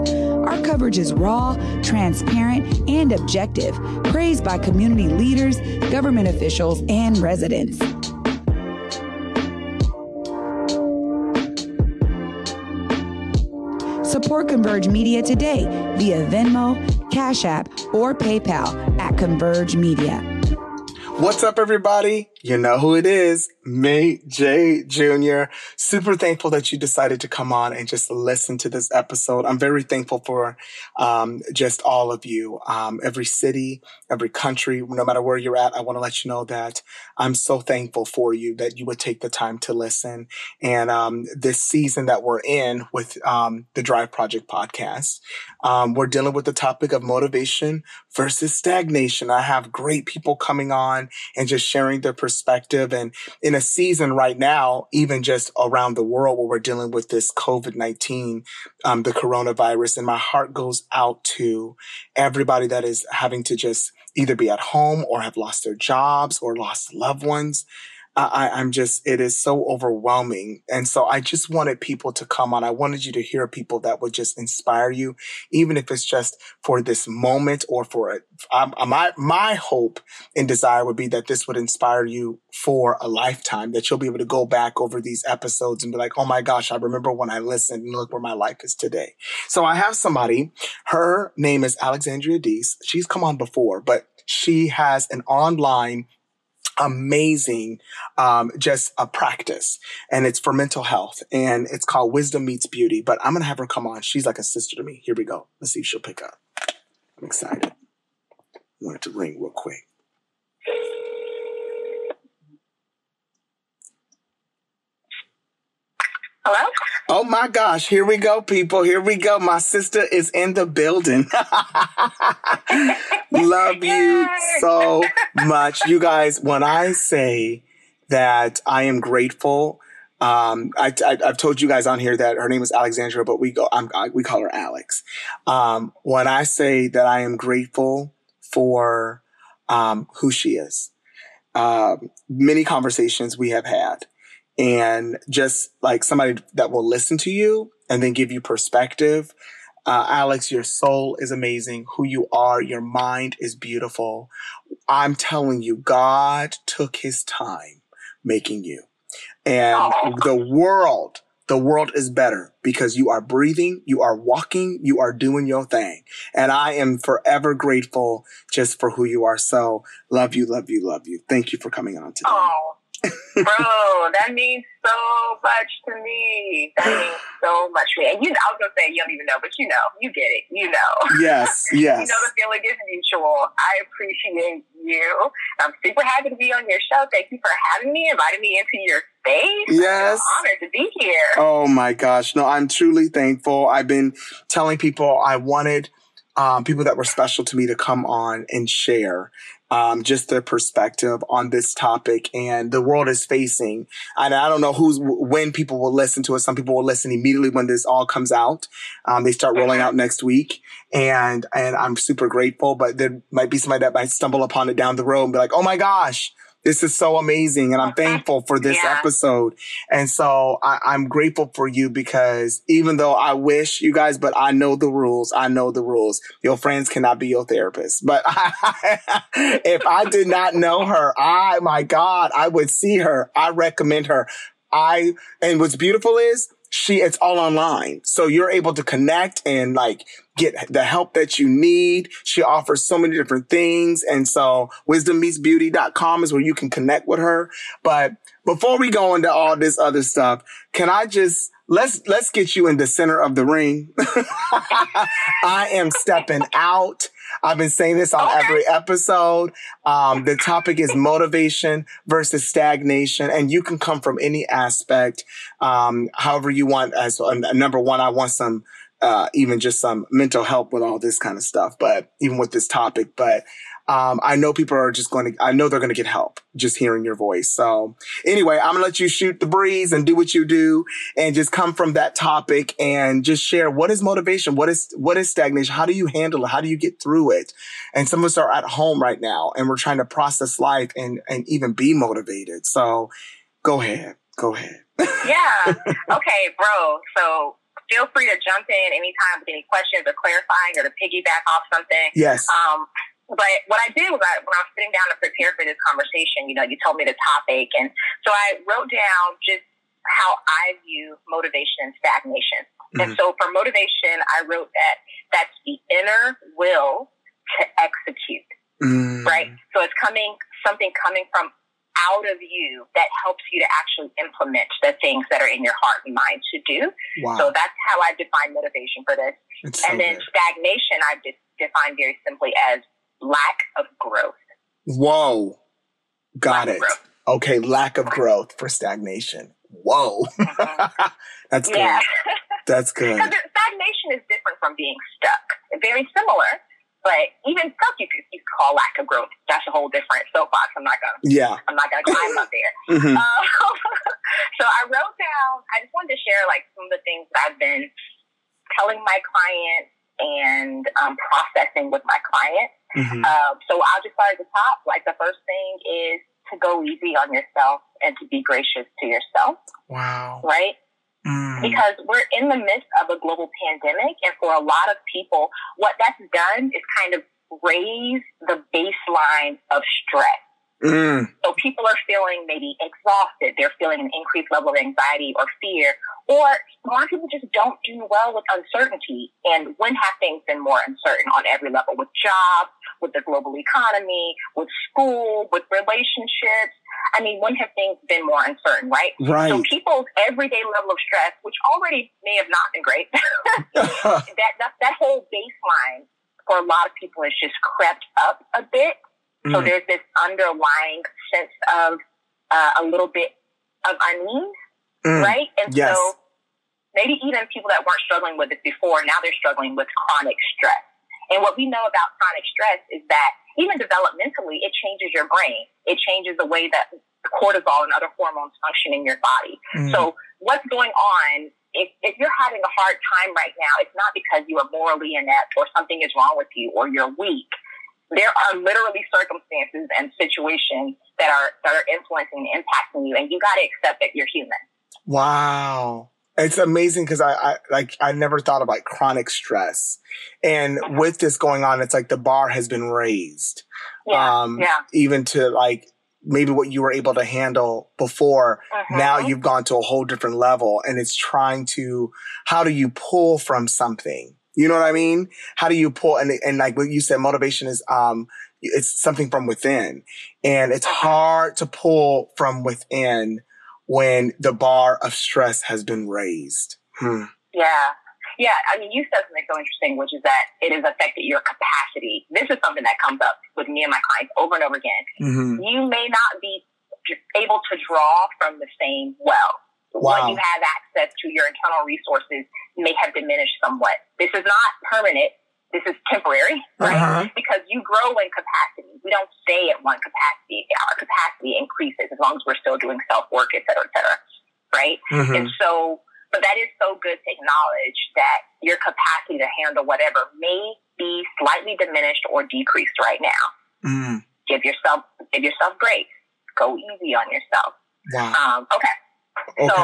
Our coverage is raw, transparent, and objective, praised by community leaders, government officials, and residents. Support Converge Media today via Venmo, Cash App, or PayPal at Converge Media. What's up, everybody? You know who it is. Me, Jay Jr. Super thankful that you decided to come on and just listen to this episode. I'm very thankful for um, just all of you, um, every city, every country, no matter where you're at. I want to let you know that I'm so thankful for you that you would take the time to listen. And um, this season that we're in with um, the Drive Project podcast, um, we're dealing with the topic of motivation versus stagnation. I have great people coming on and just sharing their perspective. And in a season right now, even just around the world where we're dealing with this COVID 19, um, the coronavirus, and my heart goes out to everybody that is having to just either be at home or have lost their jobs or lost loved ones. I, I'm just, it is so overwhelming. And so I just wanted people to come on. I wanted you to hear people that would just inspire you, even if it's just for this moment or for um, my, my hope and desire would be that this would inspire you for a lifetime, that you'll be able to go back over these episodes and be like, oh my gosh, I remember when I listened and look where my life is today. So I have somebody, her name is Alexandria Deese. She's come on before, but she has an online amazing um, just a practice and it's for mental health and it's called wisdom meets beauty but i'm gonna have her come on. She's like a sister to me. Here we go. Let's see if she'll pick up. I'm excited. I want it to ring real quick Hello? Oh my gosh, here we go, people. Here we go. My sister is in the building. Love you so much. You guys, when I say that I am grateful, um, I, have told you guys on here that her name is Alexandra, but we go, I, we call her Alex. Um, when I say that I am grateful for um, who she is, uh, many conversations we have had and just like somebody that will listen to you and then give you perspective. Uh, Alex, your soul is amazing. Who you are, your mind is beautiful. I'm telling you, God took his time making you. And the world, the world is better because you are breathing, you are walking, you are doing your thing. And I am forever grateful just for who you are. So love you, love you, love you. Thank you for coming on today. Oh. Bro, that means so much to me. That means so much to me. And you, I was gonna say you don't even know, but you know, you get it. You know. Yes, yes. you know the feeling is mutual. I appreciate you. I'm super happy to be on your show. Thank you for having me, inviting me into your space. Yes, I'm honored to be here. Oh my gosh, no, I'm truly thankful. I've been telling people I wanted. Um, people that were special to me to come on and share um, just their perspective on this topic and the world is facing. And I don't know who's when people will listen to it. Some people will listen immediately when this all comes out. Um, they start rolling out next week, and and I'm super grateful. But there might be somebody that might stumble upon it down the road and be like, "Oh my gosh, this is so amazing. And I'm thankful for this yeah. episode. And so I, am grateful for you because even though I wish you guys, but I know the rules. I know the rules. Your friends cannot be your therapist. But I, if I did not know her, I, my God, I would see her. I recommend her. I, and what's beautiful is she it's all online. So you're able to connect and like get the help that you need. She offers so many different things. And so wisdommeetsbeauty.com is where you can connect with her. But before we go into all this other stuff can i just let's let's get you in the center of the ring. I am stepping out I've been saying this on okay. every episode. Um, the topic is motivation versus stagnation, and you can come from any aspect, um, however you want. As uh, number one, I want some, uh, even just some mental help with all this kind of stuff, but even with this topic, but um, I know people are just going to, I know they're going to get help just hearing your voice. So anyway, I'm going to let you shoot the breeze and do what you do and just come from that topic and just share what is motivation? What is, what is stagnation? How do you handle it? How do you get through it? And some of us are at home right now and we're trying to process life and, and even be motivated. So go ahead. Go ahead. yeah. Okay, bro. So feel free to jump in anytime with any questions or clarifying or to piggyback off something. Yes. Um, but what I did was I, when I was sitting down to prepare for this conversation, you know, you told me the topic. And so I wrote down just how I view motivation and stagnation. Mm-hmm. And so for motivation, I wrote that that's the inner will to execute, mm-hmm. right? So it's coming, something coming from out of you that helps you to actually implement the things that are in your heart and mind to do. Wow. So that's how I define motivation for this. It's and so then good. stagnation, I just define very simply as lack of growth. Whoa. Got lack it. Okay, lack of growth for stagnation. Whoa. Mm-hmm. That's good. Yeah. That's good. stagnation is different from being stuck. Very similar, but even stuck you could, you could call lack of growth. That's a whole different soapbox. I'm not gonna. Yeah. I'm not gonna climb up there. Mm-hmm. Uh, so I wrote down. I just wanted to share like some of the things that I've been telling my clients and um, processing with my client. Mm-hmm. Um, so I'll just start at the top. Like the first thing is to go easy on yourself and to be gracious to yourself. Wow. Right? Mm. Because we're in the midst of a global pandemic, and for a lot of people, what that's done is kind of raise the baseline of stress. Mm. So people are feeling maybe exhausted. They're feeling an increased level of anxiety or fear. Or a lot of people just don't do well with uncertainty. And when have things been more uncertain on every level with jobs, with the global economy, with school, with relationships? I mean, when have things been more uncertain, right? Right. So people's everyday level of stress, which already may have not been great, that, that, that whole baseline for a lot of people has just crept up a bit. So mm. there's this underlying sense of uh, a little bit of unease, mm. right? And yes. so maybe even people that weren't struggling with it before, now they're struggling with chronic stress. And what we know about chronic stress is that even developmentally, it changes your brain. It changes the way that cortisol and other hormones function in your body. Mm. So what's going on if, if you're having a hard time right now, it's not because you are morally inept or something is wrong with you or you're weak. There are literally circumstances and situations that are that are influencing and impacting you, and you got to accept that you're human. Wow. It's amazing because I, I like I never thought about chronic stress, and mm-hmm. with this going on, it's like the bar has been raised. Yeah, um, yeah. Even to like maybe what you were able to handle before, uh-huh. now you've gone to a whole different level, and it's trying to how do you pull from something? You know what I mean? How do you pull? And and like what you said, motivation is um it's something from within, and it's hard to pull from within when the bar of stress has been raised. Hmm. Yeah. Yeah, I mean, you said something so interesting, which is that it has affected your capacity. This is something that comes up with me and my clients over and over again. Mm-hmm. You may not be able to draw from the same well. Wow. When you have access to your internal resources may have diminished somewhat. This is not permanent this is temporary, right? Uh-huh. Because you grow in capacity. We don't stay at one capacity. Our capacity increases as long as we're still doing self work, et cetera, et cetera, right? Mm-hmm. And so, but that is so good to acknowledge that your capacity to handle whatever may be slightly diminished or decreased right now. Mm. Give yourself, give yourself grace. Go easy on yourself. Wow. Um, okay. Okay. So,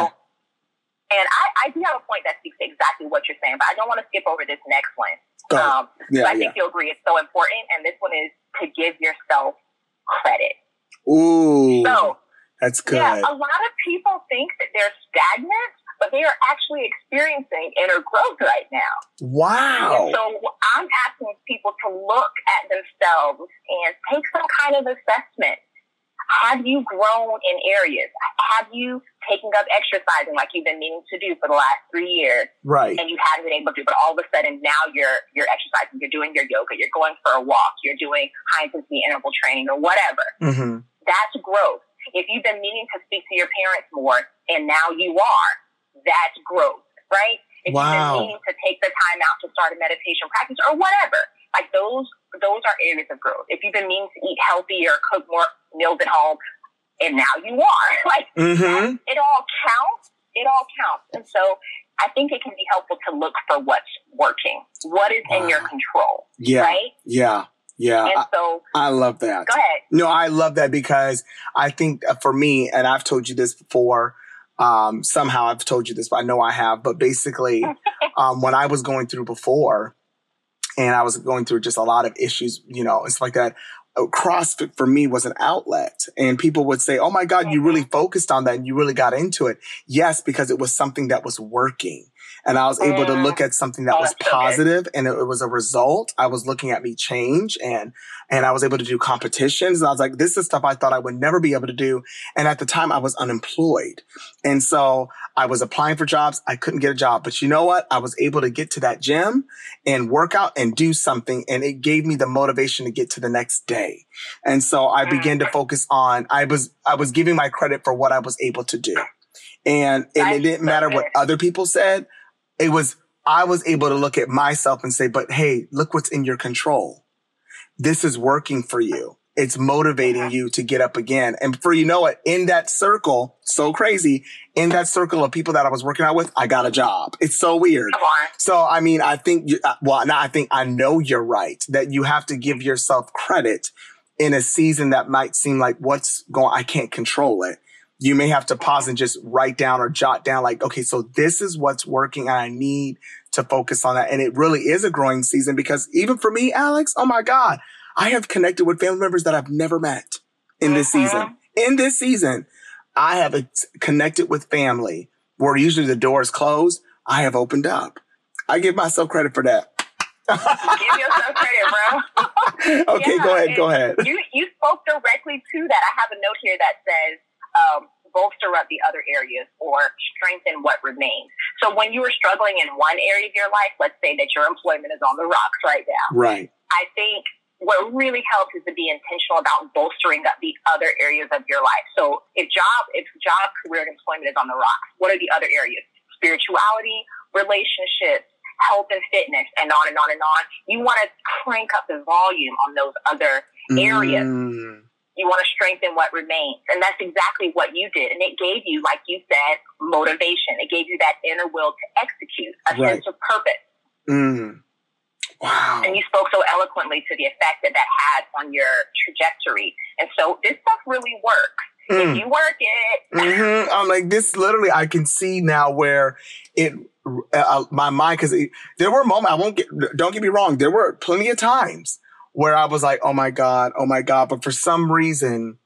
and I, I do have a point that speaks to exactly what you're saying, but I don't want to skip over this next one. Um, yeah, I think you'll agree it's so important. And this one is to give yourself credit. Ooh. So that's good. Yeah, a lot of people think that they're stagnant, but they are actually experiencing inner growth right now. Wow. And so I'm asking people to look at themselves and take some kind of assessment have you grown in areas? Have you taken up exercising like you've been meaning to do for the last three years? Right. And you haven't been able to, but all of a sudden now you're you're exercising, you're doing your yoga, you're going for a walk, you're doing high intensity interval training or whatever. Mm-hmm. That's growth. If you've been meaning to speak to your parents more and now you are, that's growth, right? If wow. you've been meaning to take the time out to start a meditation practice or whatever, like those those are areas of growth. If you've been meaning to eat healthy or cook more meals at home, and now you are, like mm-hmm. it all counts. It all counts. And so I think it can be helpful to look for what's working, what is in your control. Yeah. Right? Yeah. Yeah. And so I, I, love that. Go ahead. No, I love that because I think uh, for me, and I've told you this before, um, somehow I've told you this, but I know I have, but basically, um, when I was going through before, and I was going through just a lot of issues, you know, it's like that. Uh, CrossFit for me was an outlet and people would say, Oh my God, you really mm-hmm. focused on that and you really got into it. Yes, because it was something that was working and I was able to look at something that oh, was positive and it, it, was a result. I was looking at me change and and I was able to do competitions and I was like, this is stuff I thought I would never be able to do. And at the time I was unemployed. And so I was applying for jobs. I couldn't get a job, but you know what? I was able to get to that gym and work out and do something. And it gave me the motivation to get to the next day. And so I began to focus on, I was, I was giving my credit for what I was able to do. And, and it didn't matter what other people said it was, I was able to look at myself and say, but hey, look what's in your control. This is working for you. It's motivating you to get up again. And for you know it, in that circle, so crazy, in that circle of people that I was working out with, I got a job. It's so weird. So, I mean, I think, you, uh, well, now I think I know you're right that you have to give yourself credit in a season that might seem like what's going, I can't control it you may have to pause and just write down or jot down like, okay, so this is what's working and I need to focus on that. And it really is a growing season because even for me, Alex, oh my God, I have connected with family members that I've never met in this uh-huh. season. In this season, I have connected with family where usually the door is closed. I have opened up. I give myself credit for that. give yourself credit, bro. okay, yeah, go ahead. Go ahead. You you spoke directly to that. I have a note here that says um, bolster up the other areas or strengthen what remains. So when you are struggling in one area of your life, let's say that your employment is on the rocks right now. Right. I think what really helps is to be intentional about bolstering up the other areas of your life. So if job, if job, career, and employment is on the rocks, what are the other areas? spirituality, relationships, health and fitness, and on and on and on. You want to crank up the volume on those other areas. Mm. You want to strengthen what remains. And that's exactly what you did. And it gave you, like you said, motivation. It gave you that inner will to execute, a right. sense of purpose. Mm. Wow. And you spoke so eloquently to the effect that that had on your trajectory. And so this stuff really works. Mm. If you work it. Mm-hmm. I'm like, this literally, I can see now where it, uh, uh my mind, because there were moments, I won't get, don't get me wrong, there were plenty of times where I was like, oh my God, oh my God. But for some reason,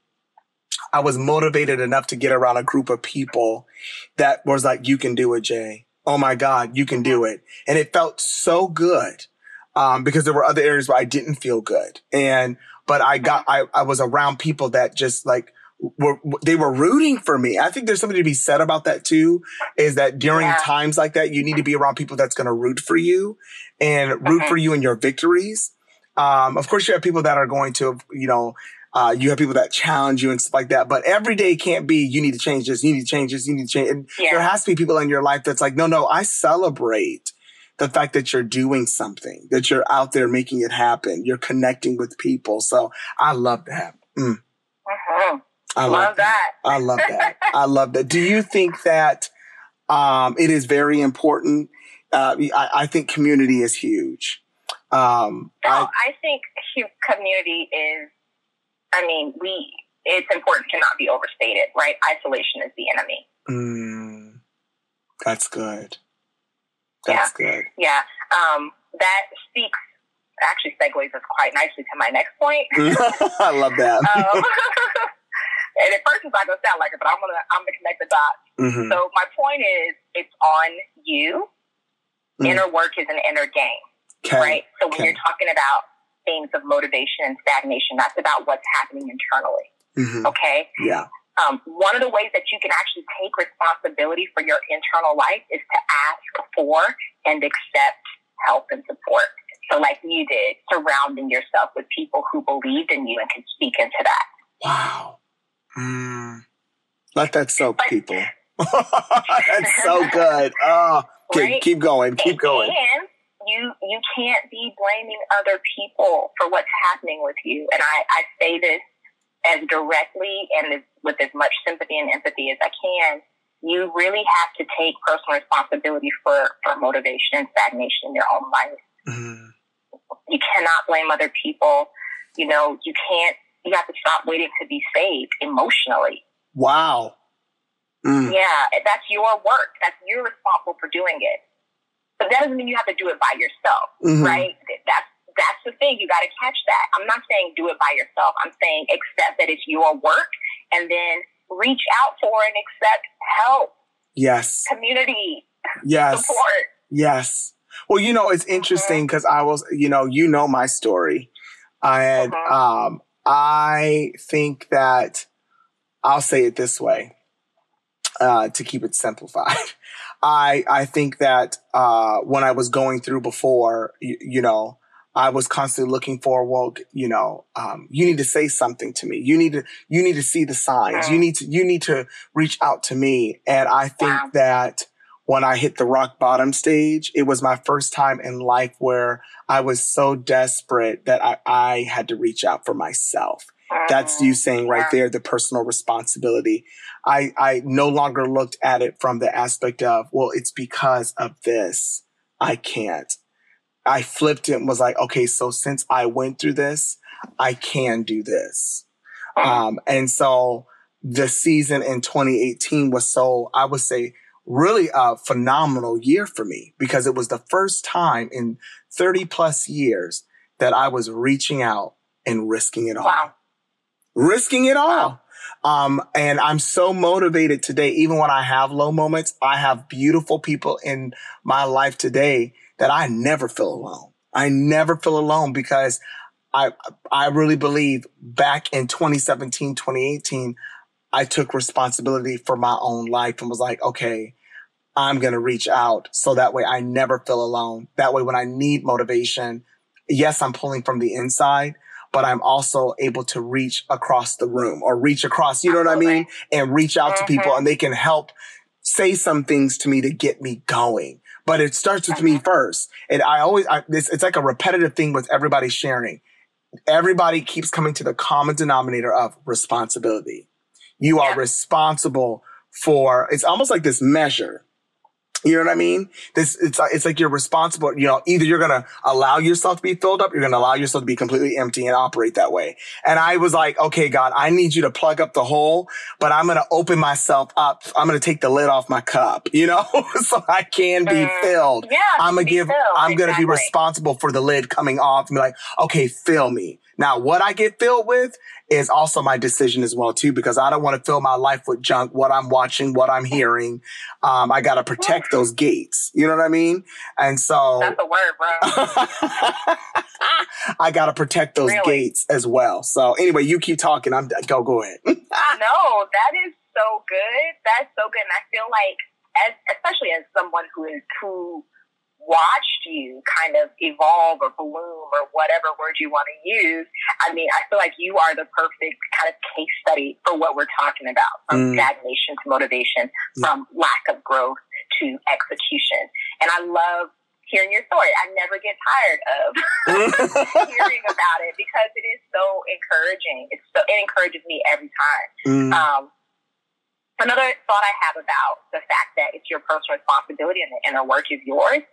I was motivated enough to get around a group of people that was like, you can do it, Jay. Oh my God, you can do it. And it felt so good. Um, because there were other areas where I didn't feel good. And, but I got, I, I was around people that just like, were, they were rooting for me. I think there's something to be said about that too, is that during yeah. times like that, you need to be around people that's going to root for you and root for you in your victories. Um, of course, you have people that are going to, you know, uh, you have people that challenge you and stuff like that. But every day can't be, you need to change this, you need to change this, you need to change. And yeah. there has to be people in your life that's like, no, no, I celebrate the fact that you're doing something, that you're out there making it happen, you're connecting with people. So I love that. Mm. Uh-huh. I love, love that. that. I love that. I love that. Do you think that um, it is very important? Uh, I, I think community is huge. Um, no, I, I think community is. I mean, we. It's important to not be overstated, right? Isolation is the enemy. Mm, that's good. That's yeah. good. Yeah. Um, that speaks actually segues us quite nicely to my next point. I love that. um, and at first it's not gonna sound like it, but I'm gonna I'm gonna connect the dots. Mm-hmm. So my point is, it's on you. Mm. Inner work is an inner game. Right. So when you're talking about things of motivation and stagnation, that's about what's happening internally. Mm-hmm. Okay. Yeah. Um, one of the ways that you can actually take responsibility for your internal life is to ask for and accept help and support. So, like you did, surrounding yourself with people who believed in you and can speak into that. Wow. Mm. Let that soak, but, people. That's so good. Oh, okay, right? keep going. Keep and, going. And you you can't be blaming other people for what's happening with you. And I, I say this as directly and as, with as much sympathy and empathy as I can. You really have to take personal responsibility for, for motivation and stagnation in your own life. Mm-hmm. You cannot blame other people. You know, you can't, you have to stop waiting to be saved emotionally. Wow. Mm. Yeah, that's your work. That's you're responsible for doing it. But that doesn't mean you have to do it by yourself, mm-hmm. right? That's that's the thing. You got to catch that. I'm not saying do it by yourself. I'm saying accept that it's your work and then reach out for and accept help. Yes. Community. Yes. Support. Yes. Well, you know, it's interesting because mm-hmm. I was, you know, you know my story. And mm-hmm. um, I think that I'll say it this way uh, to keep it simplified. I I think that uh, when I was going through before, you, you, know, I was constantly looking for, well, you know, um, you need to say something to me. You need to you need to see the signs. You need to you need to reach out to me. And I think wow. that when I hit the rock bottom stage, it was my first time in life where I was so desperate that I, I had to reach out for myself. That's you saying right there, the personal responsibility. I, I no longer looked at it from the aspect of, well, it's because of this. I can't. I flipped it and was like, okay, so since I went through this, I can do this. Um, and so the season in 2018 was so, I would say, really a phenomenal year for me because it was the first time in 30 plus years that I was reaching out and risking it all. Wow risking it all. Um, and I'm so motivated today. Even when I have low moments, I have beautiful people in my life today that I never feel alone. I never feel alone because I, I really believe back in 2017, 2018, I took responsibility for my own life and was like, okay, I'm going to reach out. So that way I never feel alone. That way, when I need motivation, yes, I'm pulling from the inside, but I'm also able to reach across the room or reach across, you know what I mean? And reach out mm-hmm. to people mm-hmm. and they can help say some things to me to get me going. But it starts with me uh-huh. first. And I always, I, it's, it's like a repetitive thing with everybody sharing. Everybody keeps coming to the common denominator of responsibility. You are responsible for, it's almost like this measure you know what I mean? This it's it's like you're responsible. You know, either you're gonna allow yourself to be filled up, you're gonna allow yourself to be completely empty and operate that way. And I was like, okay, God, I need you to plug up the hole, but I'm gonna open myself up. I'm gonna take the lid off my cup, you know, so I can be mm, filled. Yeah, I'm gonna give. Filled. I'm exactly. gonna be responsible for the lid coming off and be like, okay, fill me. Now, what I get filled with is also my decision as well too, because I don't want to fill my life with junk, what I'm watching, what I'm hearing. Um, I got to protect those gates. You know what I mean? And so that's the word, bro. I got to protect those really? gates as well. So anyway, you keep talking. I'm go, go ahead. no, that is so good. That's so good. And I feel like as, especially as someone who is who watched you kind of evolve or bloom or whatever word you want to use, I mean, I feel like you are the perfect kind of case study for what we're talking about from mm. stagnation to motivation, yeah. from lack of growth to execution. And I love hearing your story. I never get tired of hearing about it because it is so encouraging. It's so, it encourages me every time. Mm. Um, another thought I have about the fact that it's your personal responsibility and the inner work is yours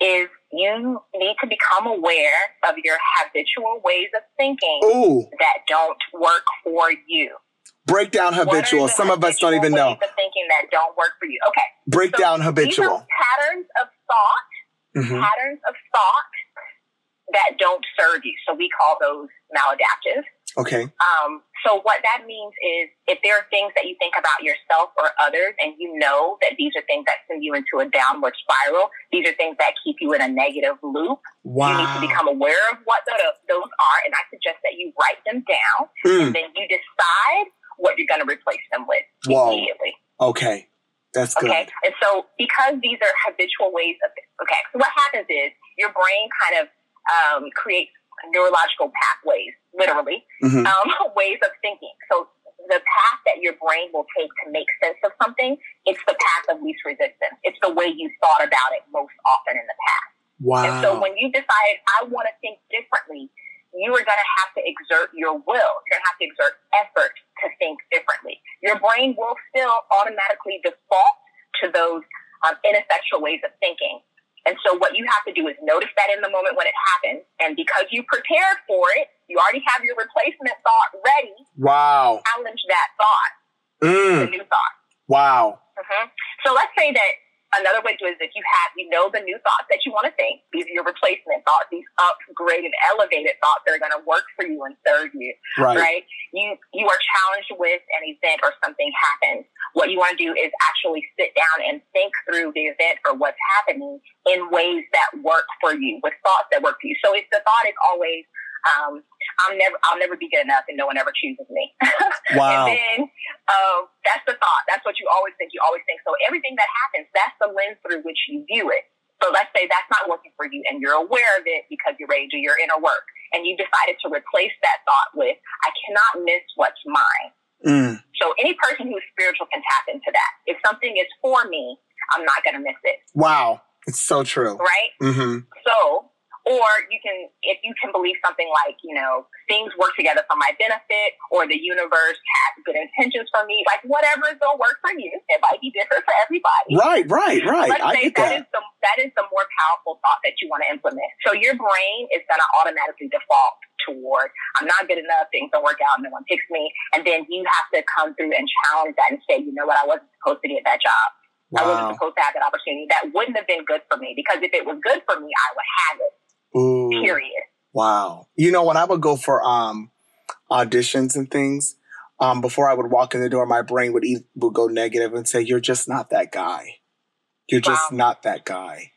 is you need to become aware of your habitual ways of thinking Ooh. that don't work for you. Break down habitual. Some of us don't even know. Of thinking that don't work for you. Okay. Break so down habitual. patterns of thought. Mm-hmm. Patterns of thought that don't serve you. So we call those maladaptive. Okay. Um, so what that means is if there are things that you think about yourself or others and you know that these are things that send you into a downward spiral, these are things that keep you in a negative loop. Wow. You need to become aware of what the, those are. And I suggest that you write them down mm. and then you decide what you're going to replace them with Whoa. immediately. Okay. That's good. Okay. And so because these are habitual ways of, okay, so what happens is your brain kind of um, creates neurological pathways, literally, mm-hmm. um, ways of thinking. So the path that your brain will take to make sense of something, it's the path of least resistance. It's the way you thought about it most often in the past. Wow. And so when you decide, I want to think differently, you are going to have to exert your will. You're going to have to exert effort to think differently. Your brain will still automatically default to those um, ineffectual ways of thinking. And so what you have to do is notice that in the moment when it happens. And because you prepared for it, you already have your replacement thought ready. Wow. Challenge that thought. Mm. New thought. Wow. Mm-hmm. So let's say that another way to do it is if you have, you know, the new thoughts that you want to think. These are your replacement thoughts, these upgraded, elevated thoughts that are going to work for you and serve you. Right. right. You you are challenged with an event or something happens. What you want to do is actually sit down and think through the event or what's happening in ways that work for you, with thoughts that work for you. So if the thought is always um, I'm never, I'll never be good enough, and no one ever chooses me. Wow. and then uh, that's the thought. That's what you always think. You always think. So everything that happens, that's the lens through which you view it. So let's say that's not working for you, and you're aware of it because you're ready to do your inner work, and you decided to replace that thought with, "I cannot miss what's mine." Mm. So any person who's spiritual can tap into that. If something is for me, I'm not going to miss it. Wow. It's so true. Right? Mm-hmm. So or you can, if you can believe something like, you know, things work together for my benefit, or the universe has good intentions for me, like whatever is going to work for you. It might be different for everybody. Right, right, right. Let's I say that, that. Is the, that is the more powerful thought that you want to implement. So your brain is going to automatically default toward, I'm not good enough, things don't work out, no one picks me. And then you have to come through and challenge that and say, you know what, I wasn't supposed to get that job. Wow. I wasn't supposed to have that opportunity. That wouldn't have been good for me because if it was good for me, I would have it. Ooh. Period. Wow. You know, when I would go for um auditions and things, um, before I would walk in the door, my brain would eat, would go negative and say, "You're just not that guy. You're wow. just not that guy."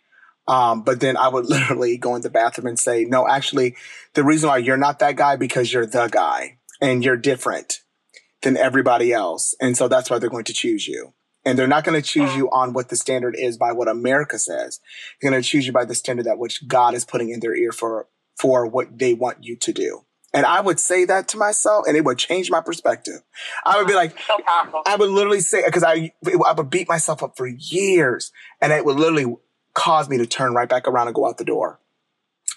Um, but then I would literally go in the bathroom and say, "No, actually, the reason why you're not that guy because you're the guy and you're different than everybody else, and so that's why they're going to choose you." And they're not going to choose you on what the standard is by what America says. They're going to choose you by the standard that which God is putting in their ear for, for what they want you to do. And I would say that to myself and it would change my perspective. I would be like, so I would literally say, cause I, I would beat myself up for years and it would literally cause me to turn right back around and go out the door.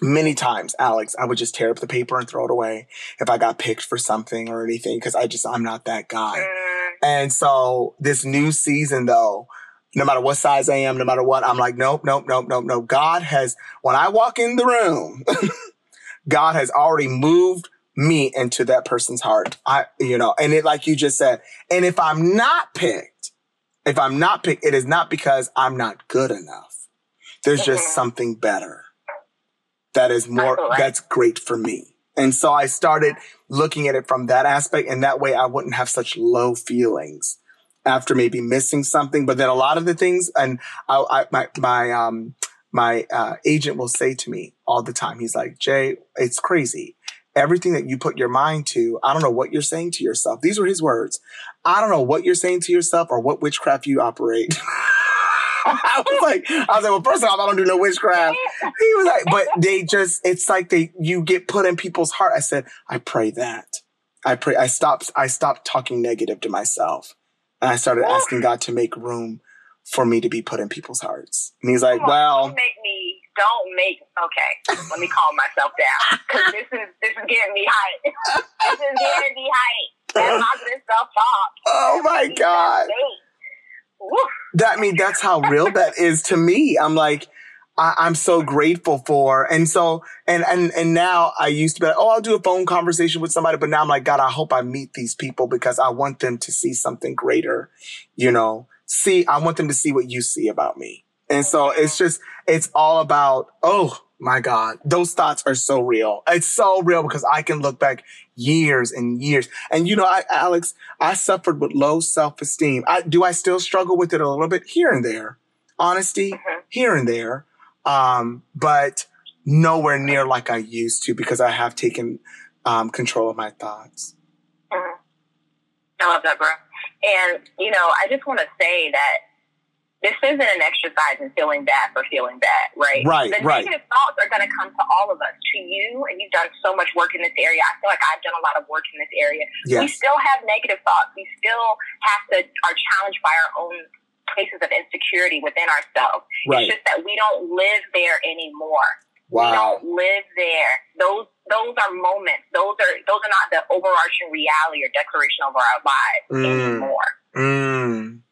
Many times, Alex, I would just tear up the paper and throw it away if I got picked for something or anything, cause I just, I'm not that guy. Mm. And so this new season though, no matter what size I am, no matter what, I'm like, nope, nope, nope, nope, nope. God has, when I walk in the room, God has already moved me into that person's heart. I, you know, and it, like you just said, and if I'm not picked, if I'm not picked, it is not because I'm not good enough. There's mm-hmm. just something better that is more, that's great for me. And so I started looking at it from that aspect. And that way I wouldn't have such low feelings after maybe missing something. But then a lot of the things, and I, I my, my, um, my uh, agent will say to me all the time, he's like, Jay, it's crazy. Everything that you put your mind to, I don't know what you're saying to yourself. These were his words. I don't know what you're saying to yourself or what witchcraft you operate. I was like, I was like, well, first off, I don't do no witchcraft. He was like, but they just, it's like they, you get put in people's heart. I said, I pray that. I pray, I stopped, I stopped talking negative to myself. And I started asking God to make room for me to be put in people's hearts. And he's like, on, well, don't make me, don't make, okay, let me calm myself down. Cause this is, this is getting me hype. this is getting me hype. That positive self-talk. Oh my God. That I mean, that's how real that is to me. I'm like, I, am so grateful for. And so, and, and, and now I used to be like, oh, I'll do a phone conversation with somebody. But now I'm like, God, I hope I meet these people because I want them to see something greater, you know, see, I want them to see what you see about me. And so oh, it's just, it's all about, oh my God, those thoughts are so real. It's so real because I can look back years and years. And you know, I, Alex, I suffered with low self-esteem. I, do I still struggle with it a little bit here and there? Honesty, mm-hmm. here and there. Um, but nowhere near like I used to because I have taken, um, control of my thoughts. Mm-hmm. I love that, bro. And, you know, I just want to say that this isn't an exercise in feeling bad for feeling bad, right? Right, the right. negative thoughts are going to come to all of us. To you, and you've done so much work in this area. I feel like I've done a lot of work in this area. Yes. We still have negative thoughts. We still have to are challenged by our own places of insecurity within ourselves. Right. It's just that we don't live there anymore. Wow. We don't live there. Those those are moments. Those are those are not the overarching reality or declaration of our lives mm. anymore. Mm.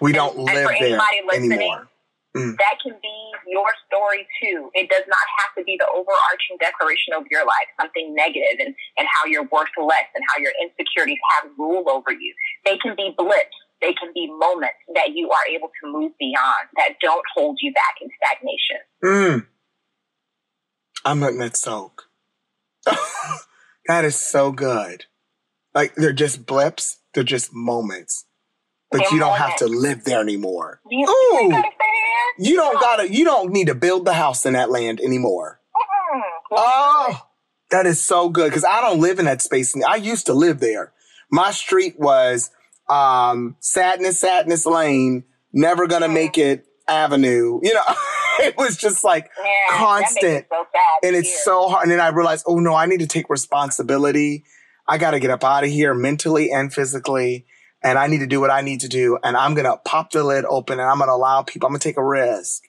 We don't and, live and for anybody there listening, anymore. Mm. That can be your story too. It does not have to be the overarching declaration of your life, something negative and, and how you're worth less and how your insecurities have rule over you. They can be blips. They can be moments that you are able to move beyond that don't hold you back in stagnation. Mm. I'm letting that soak. that is so good. Like they're just blips. They're just moments, but they're you don't have to live there anymore. You, Ooh, you don't gotta. You don't need to build the house in that land anymore. Mm-hmm. Oh, that is so good because I don't live in that space. I used to live there. My street was um, Sadness, Sadness Lane. Never gonna make it Avenue. You know. it was just like yeah, constant. So and it's so hard. And then I realized, oh no, I need to take responsibility. I got to get up out of here mentally and physically. And I need to do what I need to do. And I'm going to pop the lid open and I'm going to allow people, I'm going to take a risk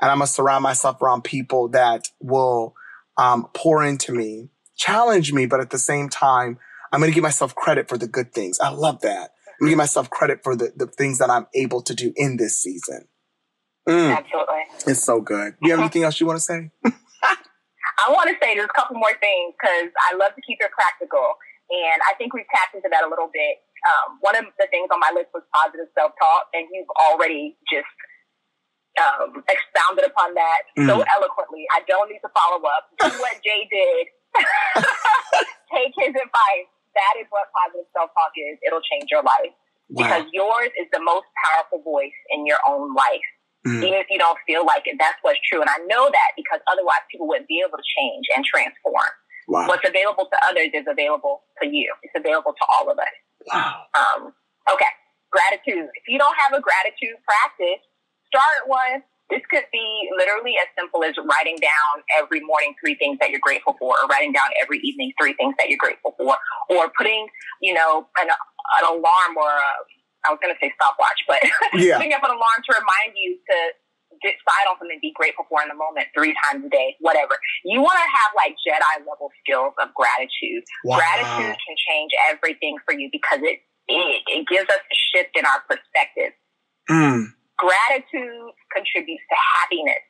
and I'm going to surround myself around people that will um, pour into me, challenge me, but at the same time, I'm going to give myself credit for the good things. I love that. I'm going to give myself credit for the, the things that I'm able to do in this season. Mm. Absolutely. It's so good. Do you have anything else you want to say? I want to say there's a couple more things because I love to keep it practical. And I think we've tapped into that a little bit. Um, one of the things on my list was positive self talk, and you've already just um, expounded upon that mm. so eloquently. I don't need to follow up. Do what Jay did. Take his advice. That is what positive self talk is. It'll change your life wow. because yours is the most powerful voice in your own life. Mm. Even if you don't feel like it, that's what's true. And I know that because otherwise people wouldn't be able to change and transform. Wow. What's available to others is available to you. It's available to all of us. Wow. Um, okay. Gratitude. If you don't have a gratitude practice, start one. this could be literally as simple as writing down every morning three things that you're grateful for, or writing down every evening three things that you're grateful for, or putting, you know, an, an alarm or a, I was going to say stopwatch, but yeah. putting up an alarm to remind you to decide on something to be grateful for in the moment three times a day, whatever. You want to have like Jedi level skills of gratitude. Wow. Gratitude can change everything for you because it, it, it gives us a shift in our perspective. Mm. Gratitude contributes to happiness.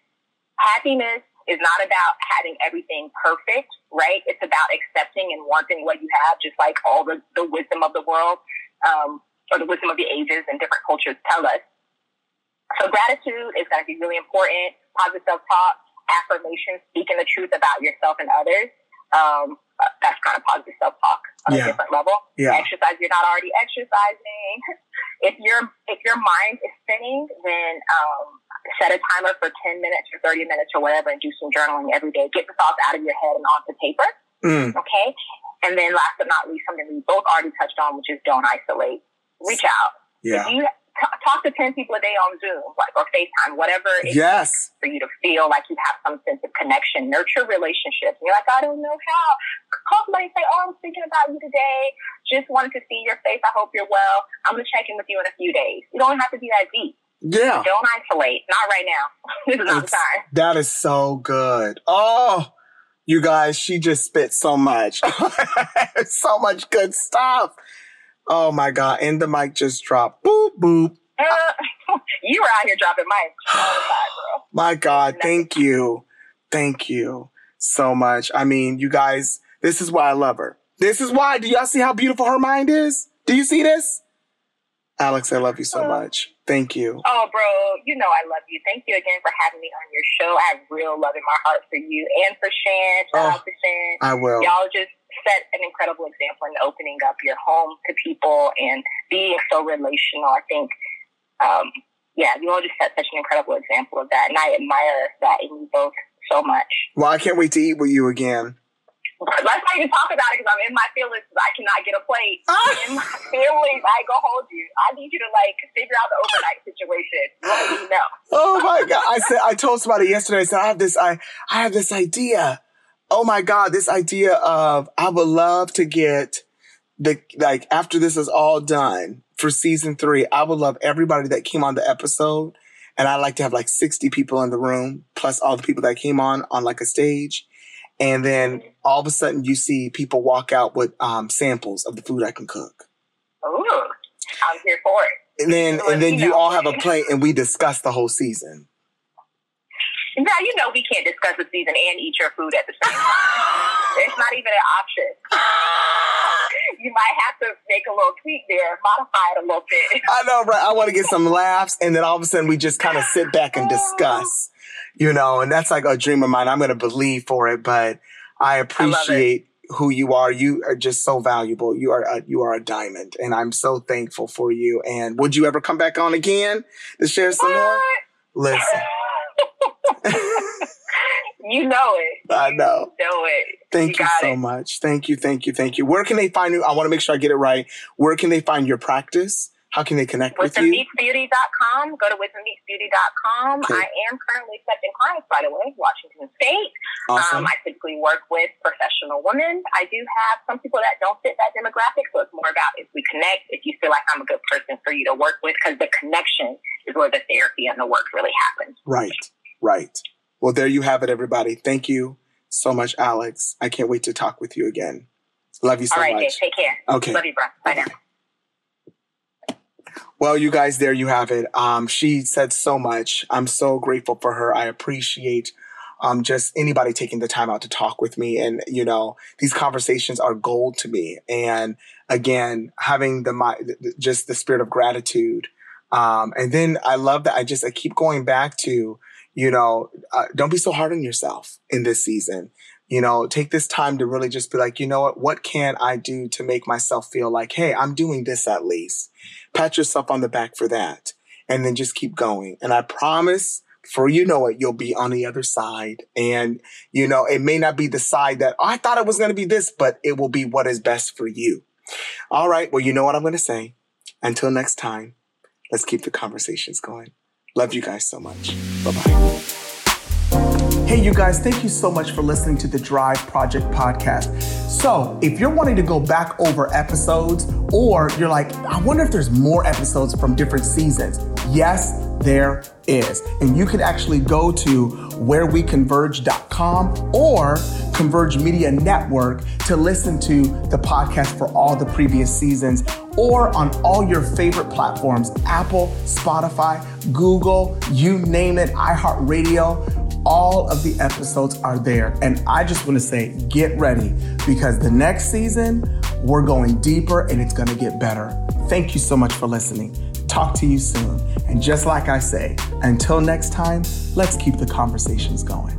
Happiness is not about having everything perfect, right? It's about accepting and wanting what you have, just like all the, the wisdom of the world, um, or the wisdom of the ages and different cultures tell us. So gratitude is going to be really important. Positive self-talk, affirmation, speaking the truth about yourself and others. Um, that's kind of positive self-talk on yeah. a different level. Yeah. Exercise, you're not already exercising. if your if your mind is spinning, then um, set a timer for 10 minutes or 30 minutes or whatever and do some journaling every day. Get the thoughts out of your head and onto paper. Mm. Okay. And then last but not least, something we both already touched on, which is don't isolate. Reach out. Yeah. If you talk to 10 people a day on Zoom, like, or FaceTime, whatever it yes. for you to feel like you have some sense of connection. Nurture relationships. And you're like, I don't know how. Call somebody and say, Oh, I'm thinking about you today. Just wanted to see your face. I hope you're well. I'm going to check in with you in a few days. You don't have to be that deep. Yeah. Don't isolate. Not right now. this is not the time. That is so good. Oh, you guys, she just spit so much. so much good stuff. Oh my God. And the mic just dropped. Boop, boop. Uh, you were out here dropping mics all the time, bro. My God. Thank you. Thank you so much. I mean, you guys, this is why I love her. This is why. Do y'all see how beautiful her mind is? Do you see this? Alex, I love you so uh, much. Thank you. Oh, bro, you know I love you. Thank you again for having me on your show. I have real love in my heart for you and for Shan. Shout oh, out to Shan. I will. Y'all just set an incredible example in opening up your home to people and being so relational. I think, um, yeah, you all just set such an incredible example of that. And I admire that in you both so much. Well, I can't wait to eat with you again. Let's not even talk about it because I'm in my feelings I cannot get a plate. Ah. in my feelings, I go hold you. I need you to like figure out the overnight situation. Let me know. Oh my god! I said I told somebody yesterday. I said I have this. I I have this idea oh my God, this idea of I would love to get the, like, after this is all done for season three, I would love everybody that came on the episode. And I like to have like 60 people in the room, plus all the people that came on on like a stage. And then all of a sudden you see people walk out with um, samples of the food I can cook. Ooh, I'm here for it. And then, and then you all have a plate and we discuss the whole season. Now you know we can't discuss the season and eat your food at the same time. it's not even an option. you might have to make a little tweak there, modify it a little bit. I know, right? I want to get some laughs, and then all of a sudden we just kind of sit back and discuss, you know, and that's like a dream of mine. I'm going to believe for it, but I appreciate. I who you are. You are just so valuable. You are a, you are a diamond, and I'm so thankful for you. And would you ever come back on again to share some what? more? Listen. you know it. I know. You know it. Thank you, you so it. much. Thank you, thank you, thank you. Where can they find you? I want to make sure I get it right. Where can they find your practice? How can they connect with you? WisdomMeetsBeauty.com. Go to WisdomMeetsBeauty.com. Okay. I am currently accepting clients, by the way, Washington State. Awesome. Um, I typically work with professional women. I do have some people that don't fit that demographic, so it's more about if we connect, if you feel like I'm a good person for you to work with, because the connection is where the therapy and the work really happens. Right. Right. Well, there you have it, everybody. Thank you so much, Alex. I can't wait to talk with you again. Love you so All right, much. Dave, take care. Okay. Love you, bro. Bye now. Well, you guys, there you have it. Um, she said so much. I'm so grateful for her. I appreciate um, just anybody taking the time out to talk with me. And, you know, these conversations are gold to me. And again, having the, my, just the spirit of gratitude. Um, and then I love that I just, I keep going back to, you know, uh, don't be so hard on yourself in this season. You know, take this time to really just be like, you know what? What can I do to make myself feel like, hey, I'm doing this at least? Pat yourself on the back for that. And then just keep going. And I promise, for you know it, you'll be on the other side. And, you know, it may not be the side that oh, I thought it was going to be this, but it will be what is best for you. All right. Well, you know what I'm going to say. Until next time, let's keep the conversations going. Love you guys so much. Bye bye. Hey, you guys, thank you so much for listening to the Drive Project podcast. So, if you're wanting to go back over episodes, or you're like, I wonder if there's more episodes from different seasons, yes, there is. And you can actually go to whereweconverge.com or Converge Media Network to listen to the podcast for all the previous seasons or on all your favorite platforms Apple, Spotify, Google, you name it, iHeartRadio. All of the episodes are there. And I just want to say, get ready because the next season, we're going deeper and it's going to get better. Thank you so much for listening. Talk to you soon. And just like I say, until next time, let's keep the conversations going.